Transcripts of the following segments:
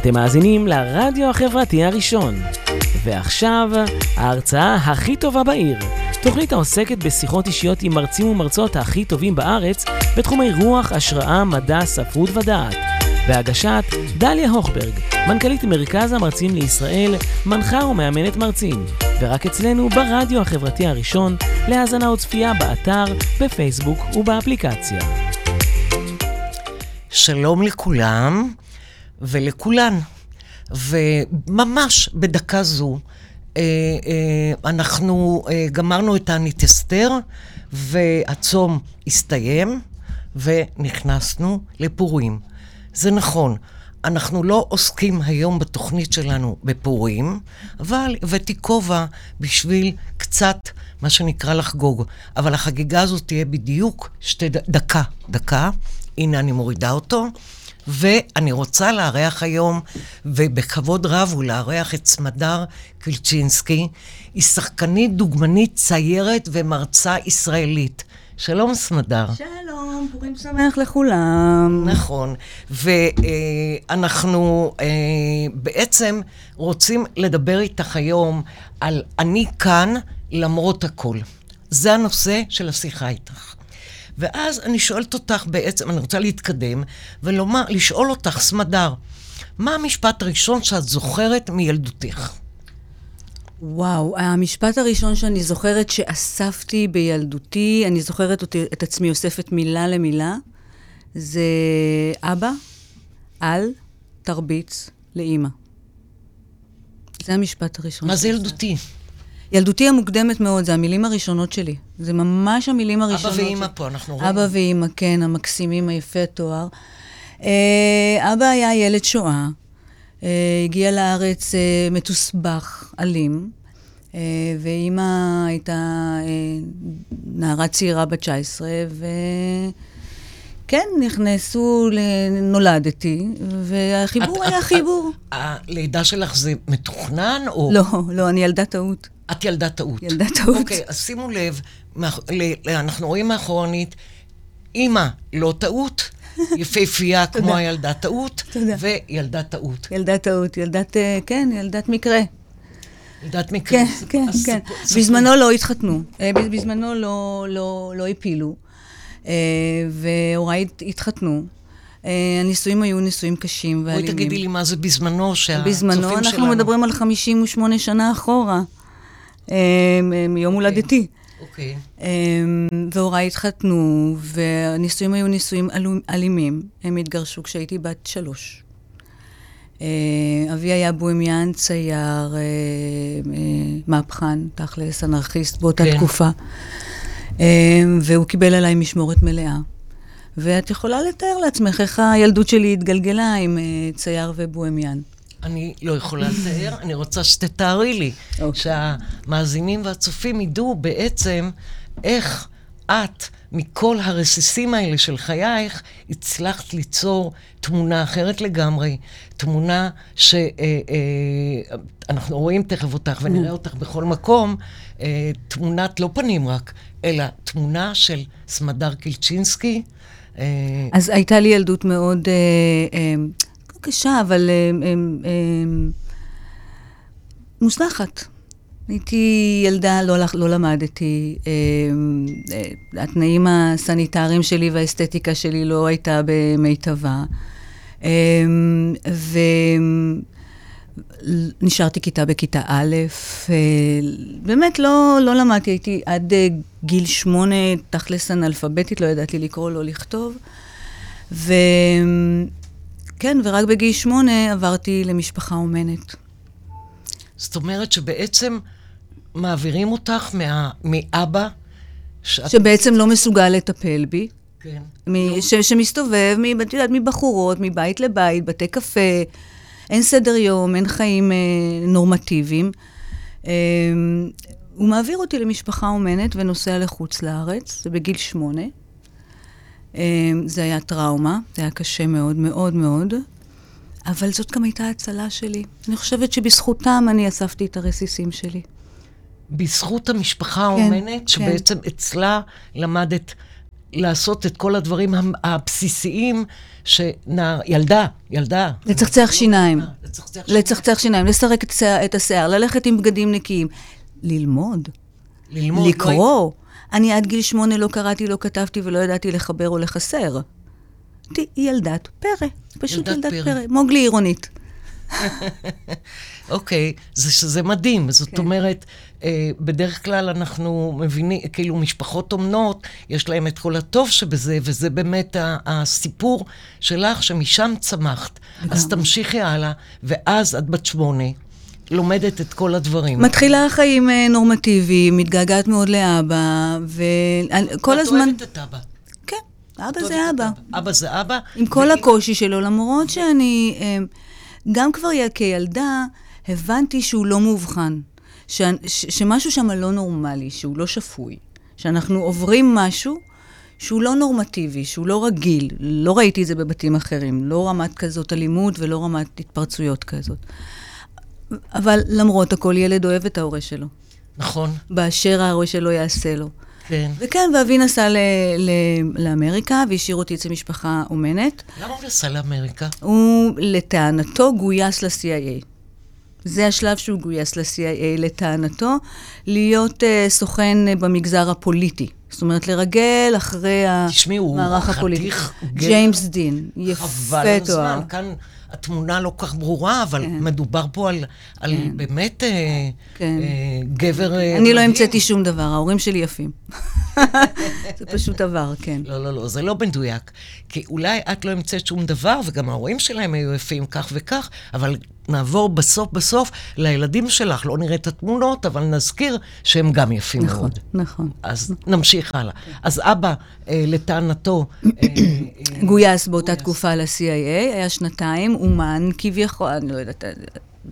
אתם מאזינים לרדיו החברתי הראשון. ועכשיו, ההרצאה הכי טובה בעיר. תוכנית העוסקת בשיחות אישיות עם מרצים ומרצות הכי טובים בארץ בתחומי רוח, השראה, מדע, ספרות ודעת. בהגשת דליה הוכברג, מנכ"לית מרכז המרצים לישראל, מנחה ומאמנת מרצים. ורק אצלנו ברדיו החברתי הראשון, להאזנה וצפייה באתר, בפייסבוק ובאפליקציה. שלום לכולם ולכולן. וממש בדקה זו, אה, אה, אנחנו אה, גמרנו את תענית אסתר, והצום הסתיים, ונכנסנו לפורים. זה נכון, אנחנו לא עוסקים היום בתוכנית שלנו בפורים, אבל הבאתי כובע בשביל קצת, מה שנקרא לחגוג. אבל החגיגה הזאת תהיה בדיוק שתי. דקה, דקה. הנה אני מורידה אותו. ואני רוצה לארח היום, ובכבוד רב הוא לארח את סמדר קילצ'ינסקי. היא שחקנית, דוגמנית, ציירת ומרצה ישראלית. שלום, סמדר. שלום, פורים שמח לכולם. נכון, ואנחנו אה, בעצם רוצים לדבר איתך היום על אני כאן למרות הכל. זה הנושא של השיחה איתך. ואז אני שואלת אותך בעצם, אני רוצה להתקדם, ולומר, לשאול אותך, סמדר, מה המשפט הראשון שאת זוכרת מילדותך? וואו, המשפט הראשון שאני זוכרת שאספתי בילדותי, אני זוכרת אותי, את עצמי אוספת מילה למילה, זה אבא, אל, תרביץ לאימא. זה המשפט הראשון. מה זה ילדותי? ילדותי המוקדמת מאוד, זה המילים הראשונות שלי. זה ממש המילים הראשונות. אבא ואימא פה, אנחנו רואים. אבא ואימא, כן, המקסימים, היפה תואר. אה, אבא היה ילד שואה, אה, הגיע לארץ אה, מתוסבך, אלים, ואימא הייתה נערה צעירה בת 19, ו... כן, נכנסו, נולדתי, והחיבור היה חיבור. הלידה שלך זה מתוכנן או... לא, לא, אני ילדה טעות. את ילדה טעות. ילדה טעות. אוקיי, אז שימו לב, אנחנו רואים מאחורנית, אימא לא טעות, יפהפייה כמו הילדה טעות, וילדה טעות. ילדה טעות, ילדת, אה, כן, ילדת מקרה. ילדת מקרה. כן, כן, כן. בזמנו לא התחתנו, אה, בזמנו לא, לא, לא הפילו, אה, והוריי התחתנו. הנישואים היו נישואים קשים ואלימים. בואי תגידי לי מה זה בזמנו, שהצופים שלנו... בזמנו אנחנו מדברים על 58 שנה אחורה. מיום הולדתי. אוקיי. והוריי התחתנו, והנישואים היו נישואים אלימים. הם התגרשו כשהייתי בת שלוש. אה, אבי היה בוהמיין, צייר, אה, אה, מהפכן, תכלס, אנרכיסט באותה כן. תקופה. והוא קיבל עליי משמורת מלאה. ואת יכולה לתאר לעצמך איך הילדות שלי התגלגלה עם צייר ובוהמיין. אני לא יכולה לתאר, אני רוצה שתתארי לי, okay. אוקיי. שהמאזינים והצופים ידעו בעצם איך את, מכל הרסיסים האלה של חייך, הצלחת ליצור תמונה אחרת לגמרי, תמונה שאנחנו אה, אה, רואים תכף אותך ונראה. אותך בכל מקום, אה, תמונת לא פנים רק, אלא תמונה של סמדר קילצ'ינסקי. אה, אז הייתה לי ילדות מאוד... קשה, אבל אה, אה, אה, מוצלחת. הייתי ילדה, לא, לא למדתי. התנאים הסניטריים שלי והאסתטיקה שלי לא הייתה במיטבה. אה, ונשארתי כיתה בכיתה א', באמת לא, לא למדתי, הייתי עד גיל שמונה תכלס אנאלפביתית, לא ידעתי לקרוא, לא לכתוב. ו... כן, ורק בגיל שמונה עברתי למשפחה אומנת. זאת אומרת שבעצם מעבירים אותך מה, מאבא... שאת... שבעצם לא מסוגל לטפל בי. כן. מ- לא. ש- שמסתובב, את יודעת, מבחורות, מבית לבית, בתי קפה, אין סדר יום, אין חיים אה, נורמטיביים. אה, הוא מעביר אותי למשפחה אומנת ונוסע לחוץ לארץ, זה בגיל שמונה. אמ, זה היה טראומה, זה היה קשה מאוד מאוד מאוד, אבל זאת גם הייתה הצלה שלי. אני חושבת שבזכותם אני אספתי את הרסיסים שלי. בזכות המשפחה כן, האומנת, כן, שבעצם כן. אצלה למדת לעשות את כל הדברים הבסיסיים שנער, ילדה, ילדה. לצחצח שיניים. לצחצח שיניים. לצחצח שיניים, לסרק את השיער- ללכת עם בגדים נקיים. ללמוד. ללמוד. לא- לקרוא. אני עד גיל שמונה לא קראתי, לא כתבתי ולא ידעתי לחבר או לחסר. היא ילדת פרא. פשוט ילדת ילדת פרא. פרא. מוגלי עירונית. אוקיי, זה שזה מדהים. זאת כן. אומרת, אה, בדרך כלל אנחנו מבינים, כאילו משפחות אומנות, יש להם את כל הטוב שבזה, וזה באמת ה- הסיפור שלך, שמשם צמחת. אז תמשיכי הלאה, ואז את בת שמונה, לומדת את כל הדברים. מתחילה חיים אה, נורמטיביים, מתגעגעת מאוד לאבא, וכל הזמן... את אוהבת את אבא. כן, אבא זה אבא. אבא זה אבא. עם כל הקושי שלו, למרות שאני, אה, גם כבר כילדה, הבנתי שהוא לא מאובחן. ש, ש, שמשהו שם לא נורמלי, שהוא לא שפוי. שאנחנו עוברים משהו שהוא לא נורמטיבי, שהוא לא רגיל. לא ראיתי את זה בבתים אחרים. לא רמת כזאת אלימות ולא רמת התפרצויות כזאת. אבל למרות הכל, ילד אוהב את ההורה שלו. נכון, באשר ההורה שלו יעשה לו. כן. וכן, ואבי נסע ל- ל- לאמריקה והשאיר אותי אצל משפחה אומנת. למה הוא נסע לאמריקה? הוא, לטענתו, גויס ל-CIA. זה השלב שהוא גויס ל-CIA, לטענתו, להיות uh, סוכן uh, במגזר הפוליטי. זאת אומרת, לרגל אחרי תשמעי, הוא המערך חתיך הפוליטי. גבר. ג'יימס דין, יפה חבל על תואר. הזמן, כאן התמונה לא כך ברורה, אבל כן. מדובר פה על, על באמת אה, כן. אה, גבר אה, אני לא מדהים. המצאתי שום דבר, ההורים שלי יפים. זה פשוט עבר, כן. לא, לא, לא, זה לא מדויק. כי אולי את לא המצאת שום דבר, וגם ההורים שלהם היו יפים כך וכך, אבל נעבור בסוף בסוף לילדים שלך. לא נראה את התמונות, אבל נזכיר שהם גם יפים נכון, מאוד. נכון. אז נמשיך הלאה. אז אבא, אה, לטענתו, אה, אה, גויס באותה תקופה ל-CIA, היה שנתיים, אומן כביכול, אני לא יודעת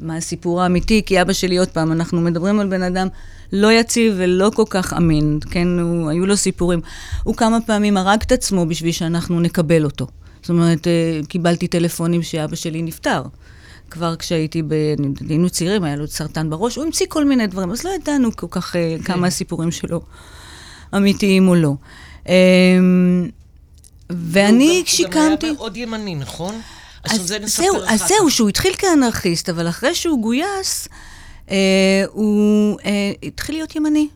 מה הסיפור האמיתי, כי אבא שלי, עוד פעם, אנחנו מדברים על בן אדם לא יציב ולא כל כך אמין, כן, הוא, היו לו סיפורים. הוא כמה פעמים הרג את עצמו בשביל שאנחנו נקבל אותו. זאת אומרת, אה, קיבלתי טלפונים שאבא שלי נפטר. כבר כשהייתי, ב... היינו צעירים, היה לו סרטן בראש, הוא המציא כל מיני דברים, אז לא ידענו כל כך אה, כמה הסיפורים שלו אמיתיים או לא. אמ, ואני גם- הוא שיקמתי... גם היה מאוד ימני, נכון? אז זה זהו, אז. זהו, שהוא התחיל כאנרכיסט, אבל אחרי שהוא גויס, אה, הוא אה, התחיל להיות ימני.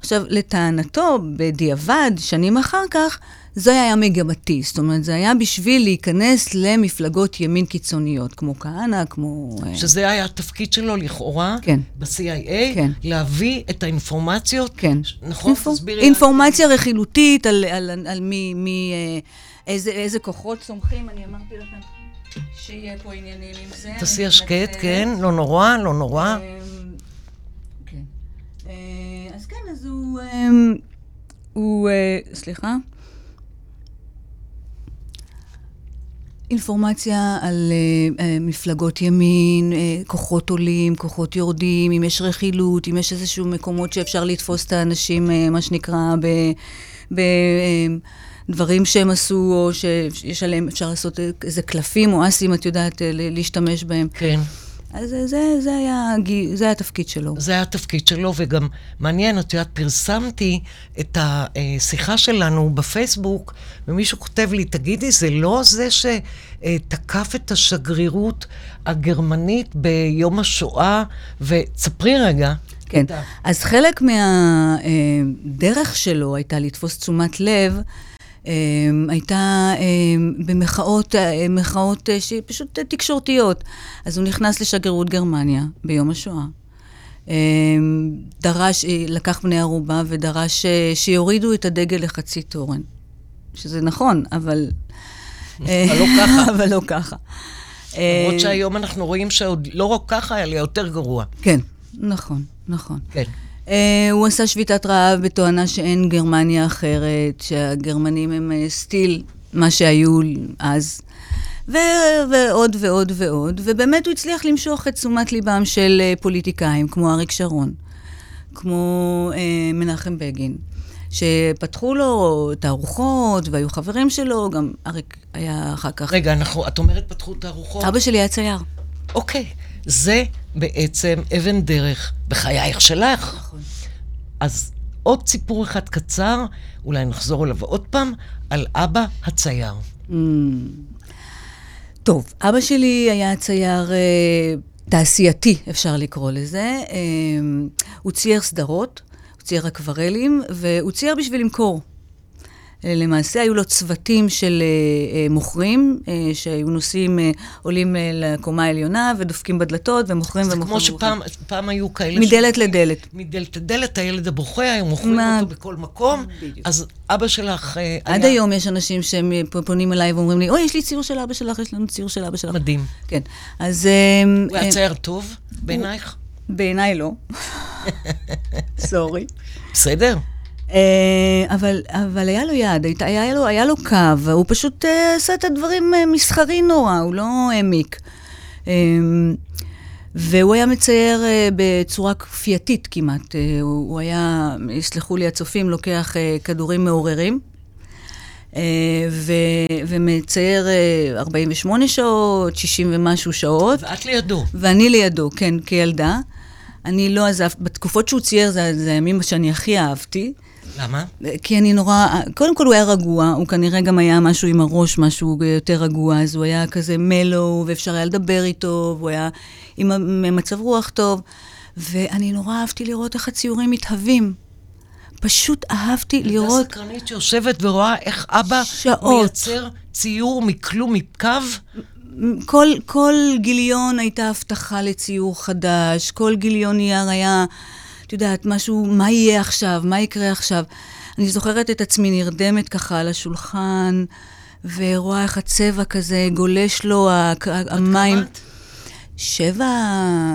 עכשיו, לטענתו, בדיעבד, שנים אחר כך, זה היה מגמתי. זאת אומרת, זה היה בשביל להיכנס למפלגות ימין קיצוניות, כמו כהנא, כמו... אה, שזה היה התפקיד שלו לכאורה, כן. ב-CIA, כן. להביא את האינפורמציות, כן. נכון? אינפור- תסבירי. אינפורמציה רכילותית על, על, על, על מי, מי אה, איזה, איזה כוחות צומחים, אני אמרתי לכם שיהיה פה עניינים עם זה. תעשי השקט. כן, לא נורא, לא נורא. אמ, כן. אה, אז כן, אז הוא... הוא... אה, סליחה? אינפורמציה על אה, אה, מפלגות ימין, אה, כוחות עולים, כוחות יורדים, אם יש רכילות, אם יש איזשהו מקומות שאפשר לתפוס את האנשים, אה, מה שנקרא, בדברים שהם עשו, או שיש עליהם, אפשר לעשות איזה קלפים או אסים, את יודעת, אה, להשתמש בהם. כן. אז זה, זה, היה, זה היה התפקיד שלו. זה היה התפקיד שלו, וגם מעניין, את יודעת, פרסמתי את השיחה שלנו בפייסבוק, ומישהו כותב לי, תגידי, זה לא זה שתקף את השגרירות הגרמנית ביום השואה, ותספרי רגע. כן. אז חלק מהדרך שלו הייתה לתפוס תשומת לב, אה, הייתה אה, במחאות, אה, מחאות אה, שפשוט אה, תקשורתיות. אז הוא נכנס לשגרירות גרמניה ביום השואה. אה, דרש, לקח בני ערובה ודרש שיורידו את הדגל לחצי תורן. שזה נכון, אבל... אבל לא ככה. אבל לא ככה. למרות שהיום אנחנו רואים שעוד לא רק ככה, אלא יותר גרוע. כן, נכון, נכון. כן. Uh, הוא עשה שביתת רעב בתואנה שאין גרמניה אחרת, שהגרמנים הם uh, סטיל מה שהיו אז, ו- ועוד ועוד ועוד, ובאמת הוא הצליח למשוך את תשומת ליבם של uh, פוליטיקאים, כמו אריק שרון, כמו uh, מנחם בגין, שפתחו לו תערוכות, והיו חברים שלו, גם אריק היה אחר כך... רגע, אנחנו, את אומרת פתחו תערוכות? אבא שלי היה צייר. אוקיי, זה בעצם אבן דרך בחייך שלך. נכון. אז ועוד סיפור אחד קצר, אולי נחזור אליו עוד פעם, על אבא הצייר. Mm. טוב, אבא שלי היה צייר אה, תעשייתי, אפשר לקרוא לזה. אה, הוא צייר סדרות, הוא צייר אקוורלים, והוא צייר בשביל למכור. למעשה היו לו צוותים של אה, אה, מוכרים, אה, שהיו נוסעים, עולים לקומה העליונה ודופקים בדלתות ומוכרים זה ומוכרים. כמו ומוכרים. שפעם פעם היו כאלה... מדלת ש- לדלת. מדלת לדלת, הילד הבוכה, היו מוכרים מה- אותו בכל מקום. בדיוק. אז אבא שלך אה, עד היה היום יש אנשים שהם פונים אליי ואומרים לי, אוי, יש לי ציור של אבא שלך, יש לנו ציור של אבא שלך. מדהים. כן. אז... הוא היה אה, צייר טוב בעינייך? בעיניי לא. סורי. בסדר? אה, אבל, אבל היה לו יד, היית- היה לו, היה לו קו, הוא פשוט אה, עשה את הדברים אה, מסחרי נורא, הוא לא העמיק. והוא היה מצייר בצורה כפייתית כמעט. הוא, היה, יסלחו לי הצופים, לוקח כדורים מעוררים. ו, ומצייר אה, 48 שעות, 60 ומשהו שעות. ואת לידו. ואני לידו, כן, כילדה. אני לא עזב, בתקופות שהוא צייר, זה, זה הימים שאני הכי אהבתי. למה? כי אני נורא, קודם כל הוא היה רגוע, הוא כנראה גם היה משהו עם הראש, משהו יותר רגוע, אז הוא היה כזה מלו, ואפשר היה לדבר איתו, והוא היה עם מצב רוח טוב, ואני נורא אהבתי לראות איך הציורים מתהווים. פשוט אהבתי לראות... ילדה סקרנית שיושבת ורואה איך אבא שעות. מייצר ציור מכלום, מקו. כל, כל גיליון הייתה הבטחה לציור חדש, כל גיליון נייר היה, את יודעת, משהו, מה יהיה עכשיו, מה יקרה עכשיו. אני זוכרת את עצמי נרדמת ככה על השולחן, ורואה איך הצבע כזה גולש לו, המים. שבע,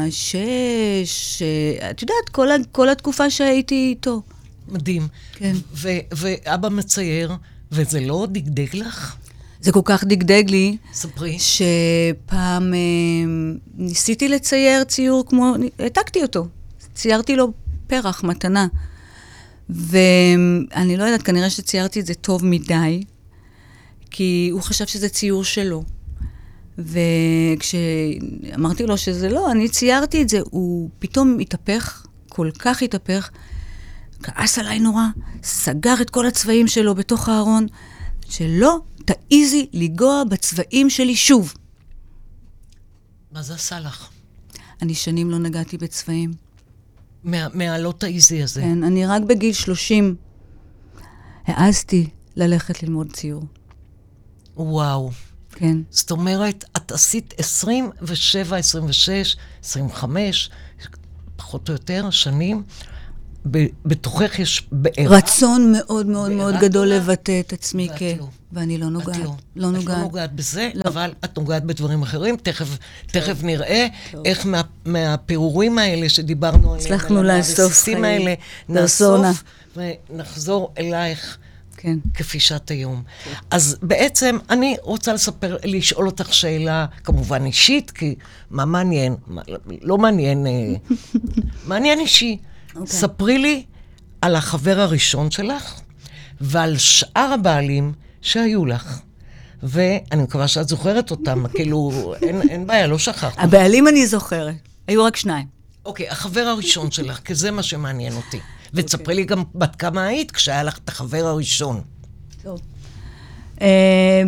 שש, אה, את יודעת, כל, כל התקופה שהייתי איתו. מדהים. כן. ו- ואבא מצייר, וזה לא דגדג לך? זה כל כך דגדג לי, ספרי. שפעם אה, ניסיתי לצייר ציור כמו, העתקתי אותו, ציירתי לו פרח, מתנה. ואני לא יודעת, כנראה שציירתי את זה טוב מדי, כי הוא חשב שזה ציור שלו. וכשאמרתי לו שזה לא, אני ציירתי את זה, הוא פתאום התהפך, כל כך התהפך, כעס עליי נורא, סגר את כל הצבעים שלו בתוך הארון, שלא תעיזי לנגוע בצבעים שלי שוב. מה זה עשה לך? אני שנים לא נגעתי בצבעים. מה- תעיזי הזה. כן, אני רק בגיל 30 העזתי ללכת ללמוד ציור. וואו. כן. זאת אומרת, את עשית 27, 26, 25, פחות או יותר, שנים. בתוכך יש בעירה. רצון מאוד מאוד מאוד גדול לבטא את עצמי כ... לא. ואני לא את נוגעת. לא. לא את נוגעת. לא נוגעת בזה, לא. אבל את נוגעת בדברים אחרים. תכף, תכף נראה איך מה, מהפירורים האלה שדיברנו עליהם, הצלחנו לאסוף חיים. האלה. נאסוף ונחזור אלייך. כן. כפי שאת היום. אז בעצם אני רוצה לספר, לשאול אותך שאלה, כמובן אישית, כי מה מעניין? מה, לא מעניין, אה, מעניין אישי. אוקיי. ספרי לי על החבר הראשון שלך ועל שאר הבעלים שהיו לך. ואני מקווה שאת זוכרת אותם, כאילו, אין, אין בעיה, לא שכחת. הבעלים אני זוכרת. היו רק שניים. אוקיי, החבר הראשון שלך, כי זה מה שמעניין אותי. ותספרי לי גם בת כמה היית כשהיה לך את החבר הראשון. טוב. Uh,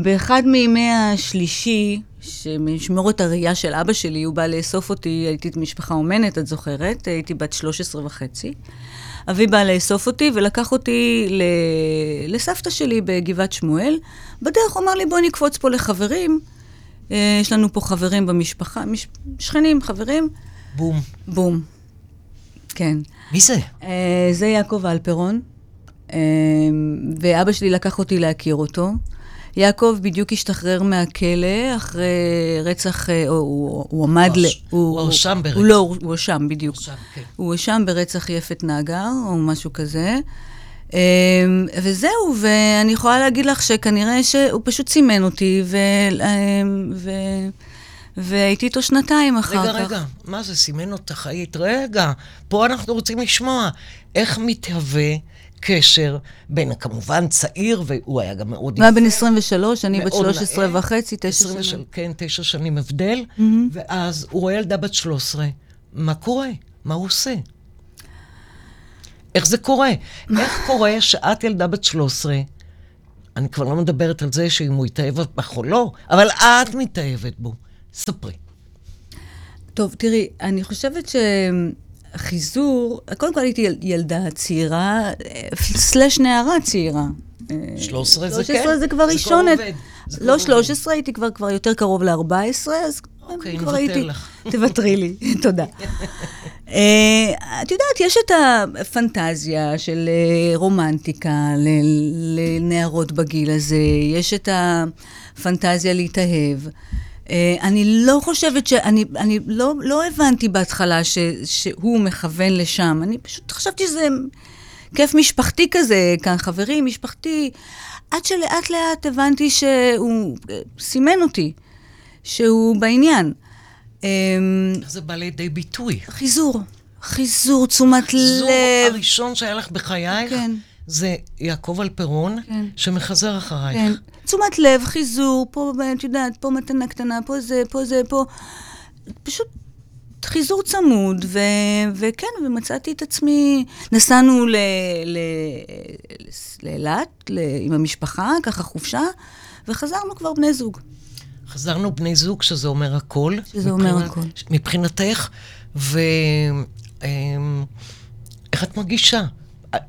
באחד מימי השלישי, שמשמורת הראייה של אבא שלי, הוא בא לאסוף אותי, הייתי משפחה אומנת, את זוכרת? הייתי בת 13 וחצי. אבי בא לאסוף אותי ולקח אותי ל... לסבתא שלי בגבעת שמואל. בדרך הוא אמר לי, בואי נקפוץ פה לחברים. Uh, יש לנו פה חברים במשפחה, מש... שכנים, חברים. בום. בום. כן. מי זה? Uh, זה יעקב אלפרון, uh, ואבא שלי לקח אותי להכיר אותו. יעקב בדיוק השתחרר מהכלא אחרי רצח, uh, הוא, הוא, הוא עמד ל... הוא הואשם ברצח. הוא לא, הוא הואשם, בדיוק. כן. הוא הואשם ברצח יפת נגר, או משהו כזה. Um, וזהו, ואני יכולה להגיד לך שכנראה שהוא פשוט סימן אותי, ו... um, ו... והייתי איתו שנתיים אחר רגע, כך. רגע, מה זה, סימן אותך היית? רגע, פה אנחנו רוצים לשמוע איך מתהווה קשר בין, כמובן, צעיר, והוא היה גם מאוד הוא היה בן 23, אני בת מאוד 13 נאה. וחצי, תשע 23, שנים. כן, תשע שנים הבדל, ואז הוא רואה ילדה בת 13, מה קורה? מה הוא עושה? איך זה קורה? איך קורה שאת ילדה בת 13, אני כבר לא מדברת על זה שאם הוא התאהב בך או לא, אבל את מתאהבת בו. ספרי. טוב, תראי, אני חושבת שחיזור, קודם כל הייתי יל- ילדה צעירה, סלש נערה צעירה. 13 זה כן. 13 זה כבר כבר לא עובד. 13, הייתי כבר, כבר יותר קרוב ל-14, אז אוקיי, כבר נוותר הייתי... לך. תוותרי לי, תודה. אה, את יודעת, יש את הפנטזיה של אה, רומנטיקה לנערות בגיל הזה, יש את הפנטזיה להתאהב. אה, אני לא חושבת ש... אני, אני לא, לא הבנתי בהתחלה ש, שהוא מכוון לשם. אני פשוט חשבתי שזה כיף משפחתי כזה, כאן חברים, משפחתי. עד שלאט לאט הבנתי שהוא אה, סימן אותי, שהוא בעניין. אמ, איך זה בא לידי ביטוי? חיזור, חיזור, תשומת לב. הראשון שהיה לך בחייך, כן. זה יעקב אלפרון, כן. שמחזר אחרייך. כן, תשומת לב, חיזור, פה, את יודעת, פה מתנה קטנה, פה זה, פה זה, פה... פשוט חיזור צמוד, ו, וכן, ומצאתי את עצמי, נסענו לאילת ל- עם המשפחה, ככה חופשה, וחזרנו כבר בני זוג. חזרנו בני זוג, שזה אומר הכל. שזה אומר מבחינת- הכל. מבחינתך, ואיך את מרגישה?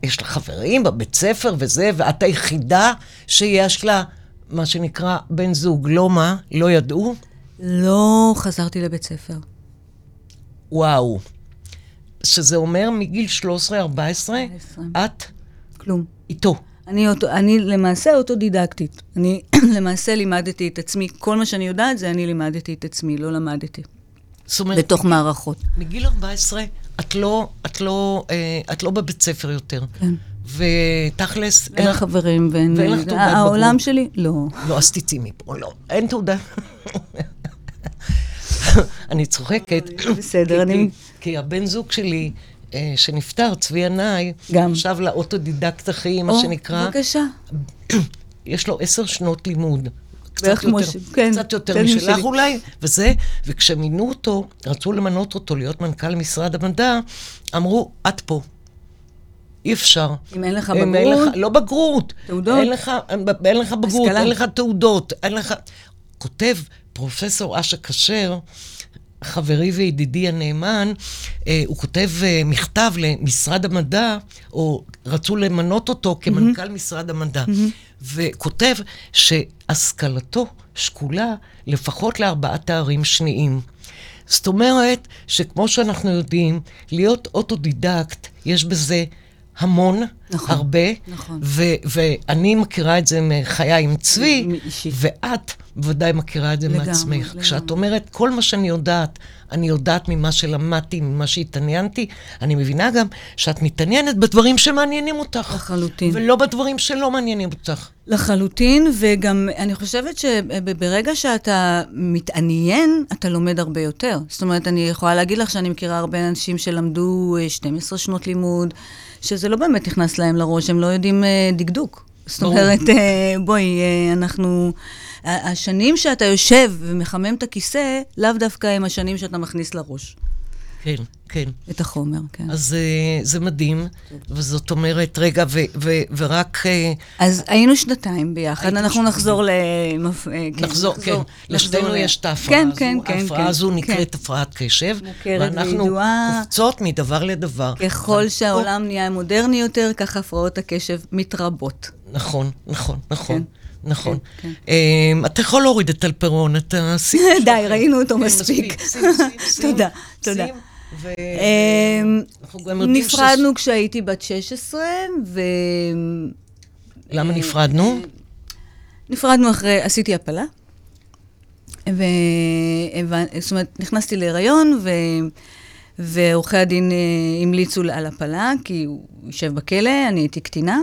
יש לך חברים בבית ספר וזה, ואת היחידה שיש לה, מה שנקרא, בן זוג. לא מה? לא ידעו? לא חזרתי לבית ספר. וואו. שזה אומר מגיל 13-14, 14. את כלום. איתו. אני, אוטו, אני למעשה אוטודידקטית. אני למעשה לימדתי את עצמי, כל מה שאני יודעת זה אני לימדתי את עצמי, לא למדתי. זאת אומרת, בתוך מערכות. מגיל 14 את לא, את לא, אה, את לא בבית ספר יותר. כן. ותכלס, אין לך חברים ואין... ואין לך תעודת העולם בגרות. שלי? לא. לא, אז תצאי מפה, לא, אין תעודה. אני צוחקת. בסדר, אני- כי- הבן זוג שלי, אה, שנפטר, צבי ינאי, גם. עכשיו לאוטודידקט הכי, מה או, שנקרא, בבקשה. יש לו עשר שנות לימוד. קצת בערך כמו יותר, ש- כן, קצת יותר כן, משלך. אולי, וזה, וכשמינו אותו, רצו למנות אותו להיות מנכ"ל משרד המדע, אמרו, את פה. אי אפשר. אם אין לך אם אין בגרות, לך, לא בגרות. תעודות. אין לך, אין לך בגרות, השכלה. אין לך תעודות, אין לך... כותב פרופסור אשה כשר, חברי וידידי הנאמן, אה, הוא כותב אה, מכתב למשרד המדע, או רצו למנות אותו כמנכ"ל משרד המדע, וכותב שהשכלתו שקולה לפחות לארבעה תארים שניים. זאת אומרת שכמו שאנחנו יודעים, להיות אוטודידקט, יש בזה המון, נכון, הרבה, נכון. ו- ואני מכירה את זה מחיי עם צבי, אישית. ואת בוודאי מכירה את זה לגמרי, מעצמך. לגמרי. כשאת אומרת, כל מה שאני יודעת, אני יודעת ממה שלמדתי, ממה שהתעניינתי, אני מבינה גם שאת מתעניינת בדברים שמעניינים אותך. לחלוטין. ולא בדברים שלא מעניינים אותך. לחלוטין, וגם אני חושבת שברגע שאתה מתעניין, אתה לומד הרבה יותר. זאת אומרת, אני יכולה להגיד לך שאני מכירה הרבה אנשים שלמדו אה, 12 שנות לימוד, שזה לא באמת נכנס להם לראש, הם לא יודעים אה, דקדוק. זאת. אומרת, אה, בואי, אה, אנחנו... השנים שאתה יושב ומחמם את הכיסא, לאו דווקא הם השנים שאתה מכניס לראש כן, כן. את החומר, כן. אז אה, זה מדהים, וזאת אומרת, רגע, ו- ו- ורק... אה, אז היינו שנתיים ביחד, אנחנו שנתיים. נחזור ל... מפ- אה, כן, נחזור, כן, לשתינו ל- יש את ההפרעה כן, הזו. כן, כן, ההפרעה כן, הזו כן. נקראת הפרעת קשב. מוכרת ואנחנו וידועה. קופצות מדבר לדבר. ככל שהעולם נהיה מודרני יותר, ככה הפרעות הקשב מתרבות. נכון, נכון, נכון. כן, נכון. כן, אמ, אתה יכול להוריד את אלפרון, אתה שים... די. ראינו אותו כן, מספיק. תודה, תודה. אמ, נפרדנו כשהייתי בת 16, ו... למה נפרדנו? נפרדנו אחרי, עשיתי הפלה. ו... זאת אומרת, נכנסתי להיריון, ו... ועורכי הדין אה, המליצו על הפלה, כי הוא יושב בכלא, אני הייתי קטינה.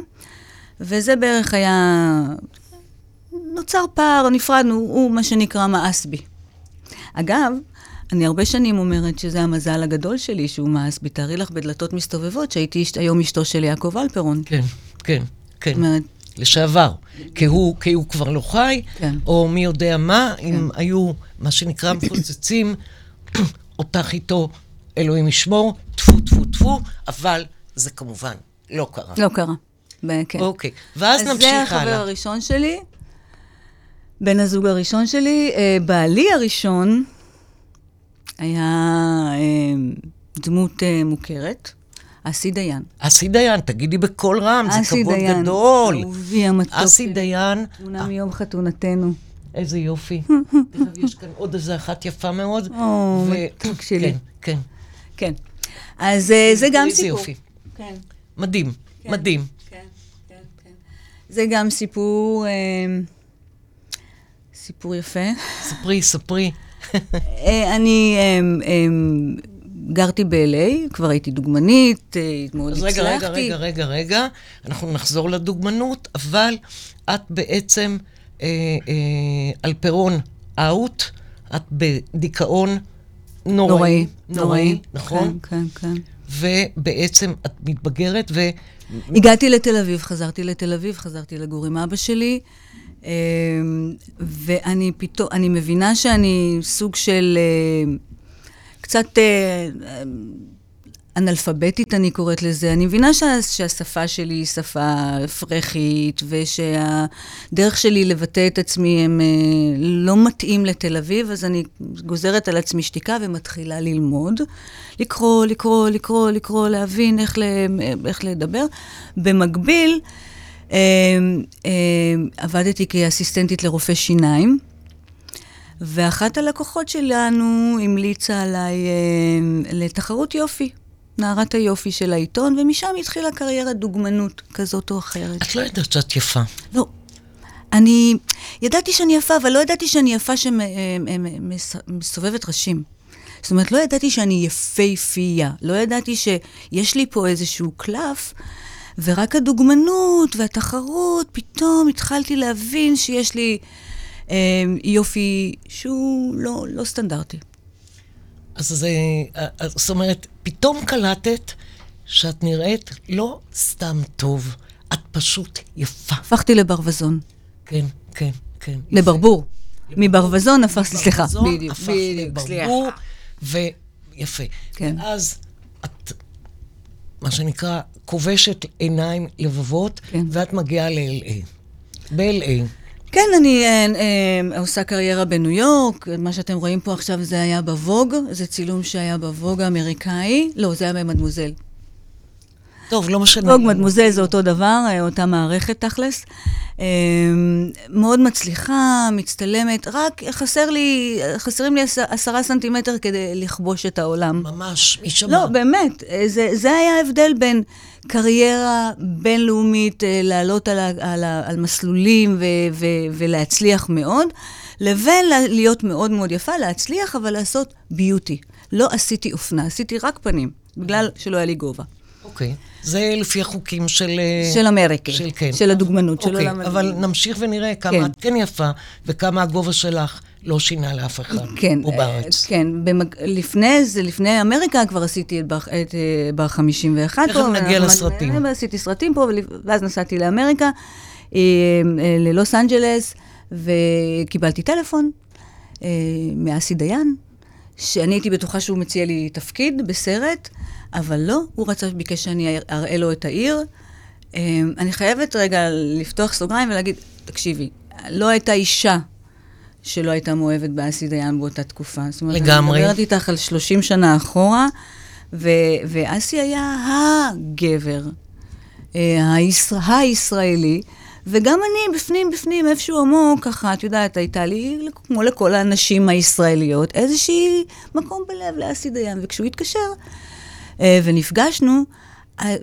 וזה בערך היה... נוצר פער, נפרדנו, הוא מה שנקרא מאס בי. אגב, אני הרבה שנים אומרת שזה המזל הגדול שלי שהוא מאס בי. תארי לך בדלתות מסתובבות שהייתי אשת- היום אשתו של יעקב אלפרון. כן, כן, כן. זאת אומרת, לשעבר. כי הוא, כי הוא כבר לא חי, כן. או מי יודע מה, אם היו, מה שנקרא, מפוצצים אותך איתו, אלוהים ישמור, טפו, טפו, טפו, אבל זה כמובן לא קרה. לא קרה. כן. אוקיי, ואז אז נמשיך זה החבר הלאה. הראשון שלי, בן הזוג הראשון שלי. אה, בעלי הראשון היה אה, דמות אה, מוכרת, אסי דיין. אסי דיין, תגידי בקול רם, זה אסי כבוד דיין, גדול. אהובי המתוק אסי. דיין, תמונה מיום חתונתנו. איזה יופי. יש כאן עוד איזה אחת יפה מאוד. או, מתוק שלי. כן, כן. כן. אז זה גם איזה סיפור. יופי. כן. מדהים, מדהים. כן, כן, כן. זה גם סיפור, סיפור יפה. ספרי, ספרי. אה, אני אה, אה, גרתי ב-LA, כבר הייתי דוגמנית, אה, מאוד אז רגע, רגע, הצלחתי. רגע, רגע, אנחנו נחזור לדוגמנות, אבל את בעצם אה, על פירון אאוט, את בדיכאון נוראי, נוראי, נכון? כן, כן, כן. ובעצם את מתבגרת, ו... הגעתי לתל אביב, חזרתי לתל אביב, חזרתי לגור עם אבא שלי, ואני פתאום, אני מבינה שאני סוג של אה, קצת אה, אנאלפביתית, אני קוראת לזה. אני מבינה שה, שהשפה שלי היא שפה פרחית, ושהדרך שלי לבטא את עצמי הם אה, לא מתאים לתל אביב, אז אני גוזרת על עצמי שתיקה ומתחילה ללמוד. לקרוא, לקרוא, לקרוא, לקרוא, להבין איך, איך לדבר. במקביל, עבדתי כאסיסטנטית לרופא שיניים. ואחת הלקוחות שלנו המליצה עליי אה, לתחרות יופי, נערת היופי של העיתון, ומשם התחילה קריירת דוגמנות כזאת או אחרת. את לא יודעת שאת יפה. לא. אני ידעתי שאני יפה, אבל לא ידעתי שאני יפה שמסובבת ראשים. זאת אומרת, לא ידעתי שאני יפייפייה. לא ידעתי שיש לי פה איזשהו קלף, ורק הדוגמנות והתחרות, פתאום התחלתי להבין שיש לי אה, יופי שהוא לא, לא סטנדרטי. אז זה, אז זאת אומרת, פתאום קלטת שאת נראית לא סתם טוב, את פשוט יפה. הפכתי לברווזון. כן, כן, כן. לברבור. מברווזון הפכתי, סליחה. בדיוק, הפך בדיוק, סליחה. ויפה. כן. ואז את, מה שנקרא, כובשת עיניים לבבות, כן. ואת מגיעה ל-LA. ב-LA. כן, אני אה, אה, עושה קריירה בניו יורק, מה שאתם רואים פה עכשיו זה היה בווג, זה צילום שהיה בווג האמריקאי, לא, זה היה במדמוזל. טוב, לא משנה. ווג מדמוזל זה אותו דבר, אה, אותה מערכת תכלס. אה, מאוד מצליחה, מצטלמת, רק חסר לי, חסרים לי עשר- עשרה סנטימטר כדי לכבוש את העולם. ממש, מי שמע? לא, באמת, אה, זה, זה היה ההבדל בין קריירה בינלאומית, לעלות על, ה, על, ה, על מסלולים ו, ו, ולהצליח מאוד, לבין לה- להיות מאוד מאוד יפה, להצליח, אבל לעשות ביוטי. לא עשיתי אופנה, עשיתי רק פנים, בגלל שלא היה לי גובה. אוקיי. זה לפי החוקים של... אה, של אמריקה, של, כן. של הדוגמנות, של אוקיי, עולם אבל הדוגמנות. נמשיך ונראה כמה כן. את כן יפה, וכמה הגובה שלך לא שינה לאף אחד. כן, פה אה, בארץ. כן, במג... לפני זה, לפני אמריקה כבר עשיתי את בר, את, אה, בר 51 תכף פה. נגיע ואנחנו- לסרטים. עשיתי סרטים פה, ול- ואז נסעתי לאמריקה, אה, אה, ללוס אנג'לס, וקיבלתי טלפון אה, מאסי דיין, שאני הייתי בטוחה שהוא מציע לי תפקיד בסרט, אבל לא, הוא רצה, ביקש שאני אראה לו את העיר. אה, אני חייבת רגע לפתוח סוגריים ולהגיד, תקשיבי, לא הייתה אישה שלא הייתה מאוהבת באסי דיין באותה תקופה. זאת אומרת, לגמרי. אני מדברת איתך על 30 שנה אחורה, ו- ואסי היה הגבר, אה, הישראל, הישראלי, וגם אני בפנים, בפנים, איפשהו עמוק, ככה, את יודעת, הייתה לי, כמו לכל הנשים הישראליות, איזושהי מקום בלב לאסי דיין. וכשהוא התקשר ונפגשנו, אה,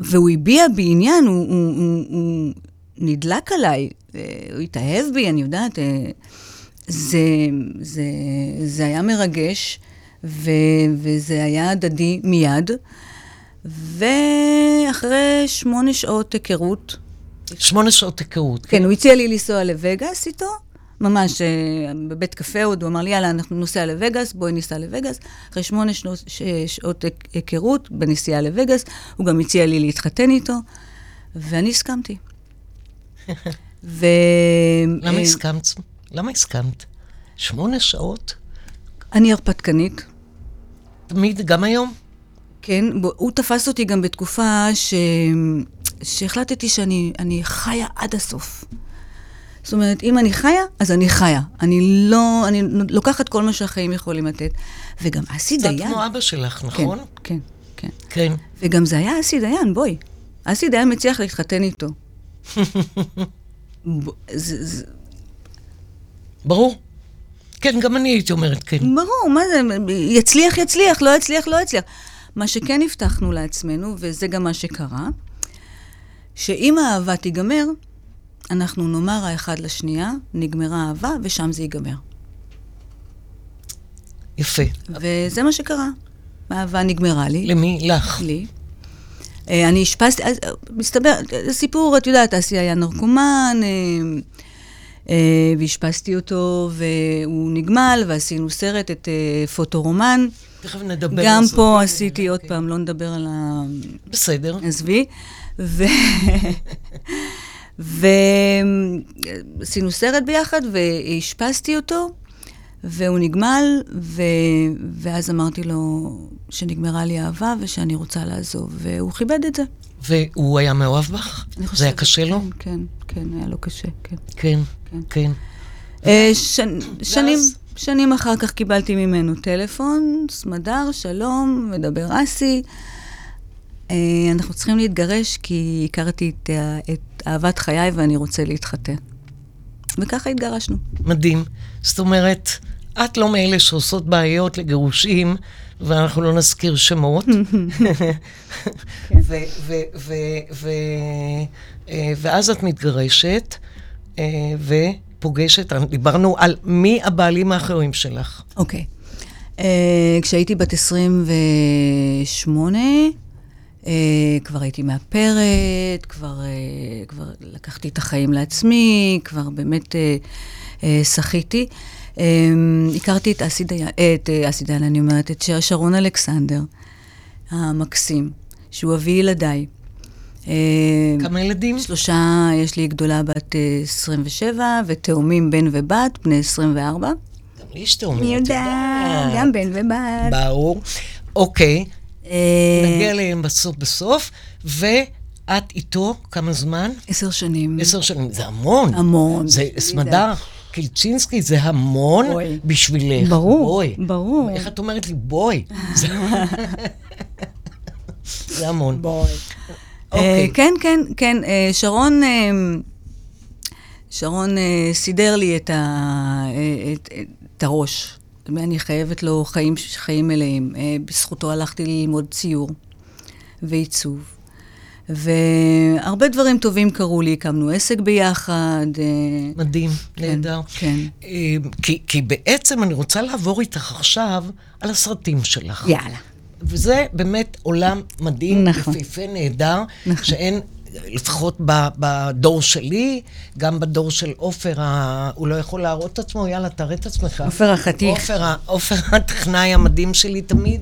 והוא הביע בי עניין, הוא, הוא, הוא, הוא נדלק עליי, אה, הוא התאהב בי, אני יודעת. אה, זה, זה, זה היה מרגש, ו, וזה היה הדדי מיד. ואחרי שמונה שעות היכרות, שמונה שעות היכרות. כן, הוא הציע לי לנסוע לווגאס איתו, ממש אה, בבית קפה עוד, הוא אמר לי, יאללה, אנחנו נוסע לווגאס, בואי ניסע לווגאס. אחרי שמונה שנות, ש, שעות היכרות בנסיעה לווגאס, הוא גם הציע לי להתחתן איתו, ואני הסכמתי. ו... למה אה, הסכמת? למה הסכמת? שמונה שעות? אני הרפתקנית. תמיד, גם היום? כן, הוא תפס אותי גם בתקופה ש... שהחלטתי שאני אני חיה עד הסוף. זאת אומרת, אם אני חיה, אז אני חיה. אני לא, אני לוקחת כל מה שהחיים יכולים לתת. וגם אסי דיין... קצת כמו אבא שלך, נכון? כן, כן, כן. כן. וגם זה היה אסי דיין, בואי. אסי דיין מצליח להתחתן איתו. ב- זה, זה, ברור. כן, גם אני הייתי אומרת כן. ברור, מה זה, יצליח, יצליח, לא יצליח, לא יצליח. מה שכן הבטחנו לעצמנו, וזה גם מה שקרה, שאם האהבה תיגמר, אנחנו נאמר האחד לשנייה, נגמרה האהבה, ושם זה ייגמר. יפה. וזה מה שקרה. האהבה נגמרה לי. למי? לך. לי. אה, אני אשפזתי, אה, מסתבר, זה סיפור, את יודעת, אסי היה נרקומן, אה, ואשפזתי אותו, והוא נגמל, ועשינו סרט, את פוטורומן. תכף נדבר על גם זה. פה עשיתי עוד פעם, לא נדבר על ה... בסדר. עזבי. ו... ועשינו סרט ביחד, ואשפזתי אותו, והוא נגמל, ו... ואז אמרתי לו שנגמרה לי האהבה ושאני רוצה לעזוב, והוא כיבד את זה. והוא היה מאוהב בך? אני זה היה חושבת, קשה לו? כן, כן, כן, היה לו קשה, כן. כן, כן. כן. אה, ש... שנים, שנים אחר כך קיבלתי ממנו טלפון, סמדר, שלום, מדבר אסי. אה, אנחנו צריכים להתגרש כי הכרתי את, את אהבת חיי ואני רוצה להתחתן. וככה התגרשנו. מדהים. זאת אומרת, את לא מאלה שעושות בעיות לגירושים, ואנחנו לא נזכיר שמות. ו- אה, ואז את מתגרשת, אה, ופוגשת, דיברנו על מי הבעלים האחרים שלך. אוקיי. אה, כשהייתי בת 28, אה, כבר הייתי מאפרת, כבר, אה, כבר לקחתי את החיים לעצמי, כבר באמת אה, שחיתי. אה, הכרתי את אסי דיין, את אסי דיין, אני אומרת, את שר- שרון אלכסנדר, המקסים, שהוא אבי ילדיי. אה, כמה ילדים? שלושה, יש לי גדולה בת אה, 27, ותאומים בן ובת, בני 24. גם לי יש תאומים. את יודעת, גם בן ובת. ברור. אוקיי, נגיע אליהם בסוף בסוף, ואת איתו כמה זמן? עשר שנים. עשר שנים. זה המון. המון. זה סמדר. קילצ'ינסקי זה המון בואי. בשבילך. ברור, בואי. ברור. איך את אומרת לי בואי? זה- המון. בואי. אוקיי. כן, כן, כן. אה, שרון, אה, שרון אה, סידר לי את, ה, אה, את, את הראש. אני חייבת לו חיים, חיים מלאים. אה, בזכותו הלכתי ללמוד ציור ועיצוב. והרבה דברים טובים קרו לי, הקמנו עסק ביחד. אה, מדהים, כן, נהדר. כן. אה, כי, כי בעצם אני רוצה לעבור איתך עכשיו על הסרטים שלך. יאללה. וזה באמת עולם מדהים, נכון. יפהפה, נהדר, נכון. שאין, לפחות בדור שלי, גם בדור של עופר, הוא לא יכול להראות את עצמו, יאללה, תראה את עצמך. עופר החתיך. עופר, הטכנאי המדהים שלי תמיד,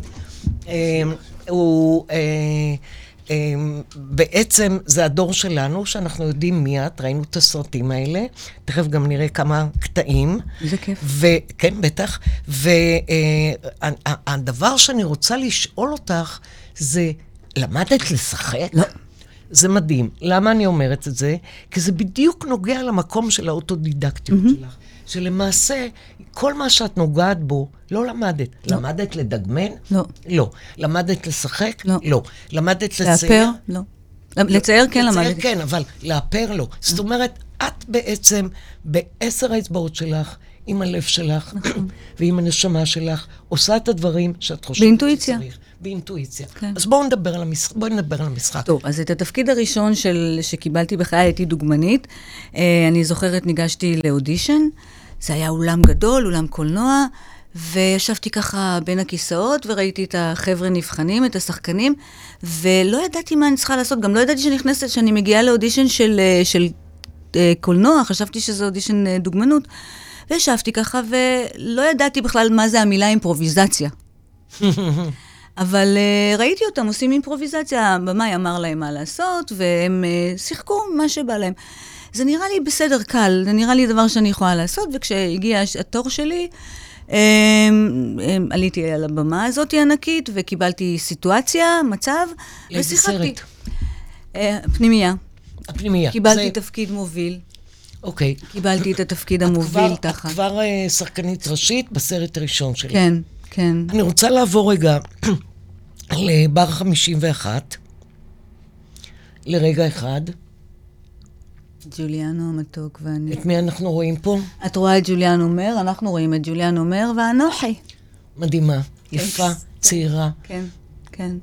אה, הוא... אה, אה, בעצם זה הדור שלנו, שאנחנו יודעים מי את, ראינו את הסרטים האלה, תכף גם נראה כמה קטעים. איזה כיף. וכן, בטח. והדבר שאני רוצה לשאול אותך זה, למדת לשחק? לא. זה מדהים. למה אני אומרת את זה? כי זה בדיוק נוגע למקום של האוטודידקטיות mm-hmm. שלך. שלמעשה, כל מה שאת נוגעת בו, לא למדת. לא. למדת לדגמן? לא. לא. למדת לשחק? לא. לא. למדת לצייר? לאפר? לא. לצייר כן לצייר למדתי. כן, אבל לאפר לא. זאת אומרת, את בעצם בעשר האצבעות שלך, עם הלב שלך ועם הנשמה שלך, עושה את הדברים שאת חושבת. שצריך. באינטואיציה. כן. אז בואו נדבר על המשחק. בואי נדבר על המשחק. טוב, אז את התפקיד הראשון של, שקיבלתי בחיי הייתי דוגמנית. אה, אני זוכרת, ניגשתי לאודישן. זה היה אולם גדול, אולם קולנוע, וישבתי ככה בין הכיסאות וראיתי את החבר'ה נבחנים, את השחקנים, ולא ידעתי מה אני צריכה לעשות. גם לא ידעתי שאני נכנסת, שאני מגיעה לאודישן של, אה, של אה, קולנוע, חשבתי שזה אודישן דוגמנות. וישבתי ככה, ולא ידעתי בכלל מה זה המילה אימפרוביזציה. אבל uh, ראיתי אותם עושים אימפרוביזציה, הבמאי אמר להם מה לעשות, והם uh, שיחקו מה שבא להם. זה נראה לי בסדר קל, זה נראה לי דבר שאני יכולה לעשות, וכשהגיע התור שלי, אמ, אמ, עליתי על הבמה הזאת הענקית, וקיבלתי סיטואציה, מצב, ושיחקתי. אה, פנימייה. הפנימייה. קיבלתי זה- תפקיד מוביל. אוקיי. קיבלתי את התפקיד המוביל תחת. את כבר שחקנית ראשית בסרט הראשון שלי. כן, כן. אני רוצה לעבור רגע לבר 51, לרגע אחד. ג'וליאנו המתוק ואני. את מי אנחנו רואים פה? את רואה את ג'וליאן אומר, אנחנו רואים את ג'וליאן אומר ואנוכי. מדהימה, יפה, צעירה, כן, כן.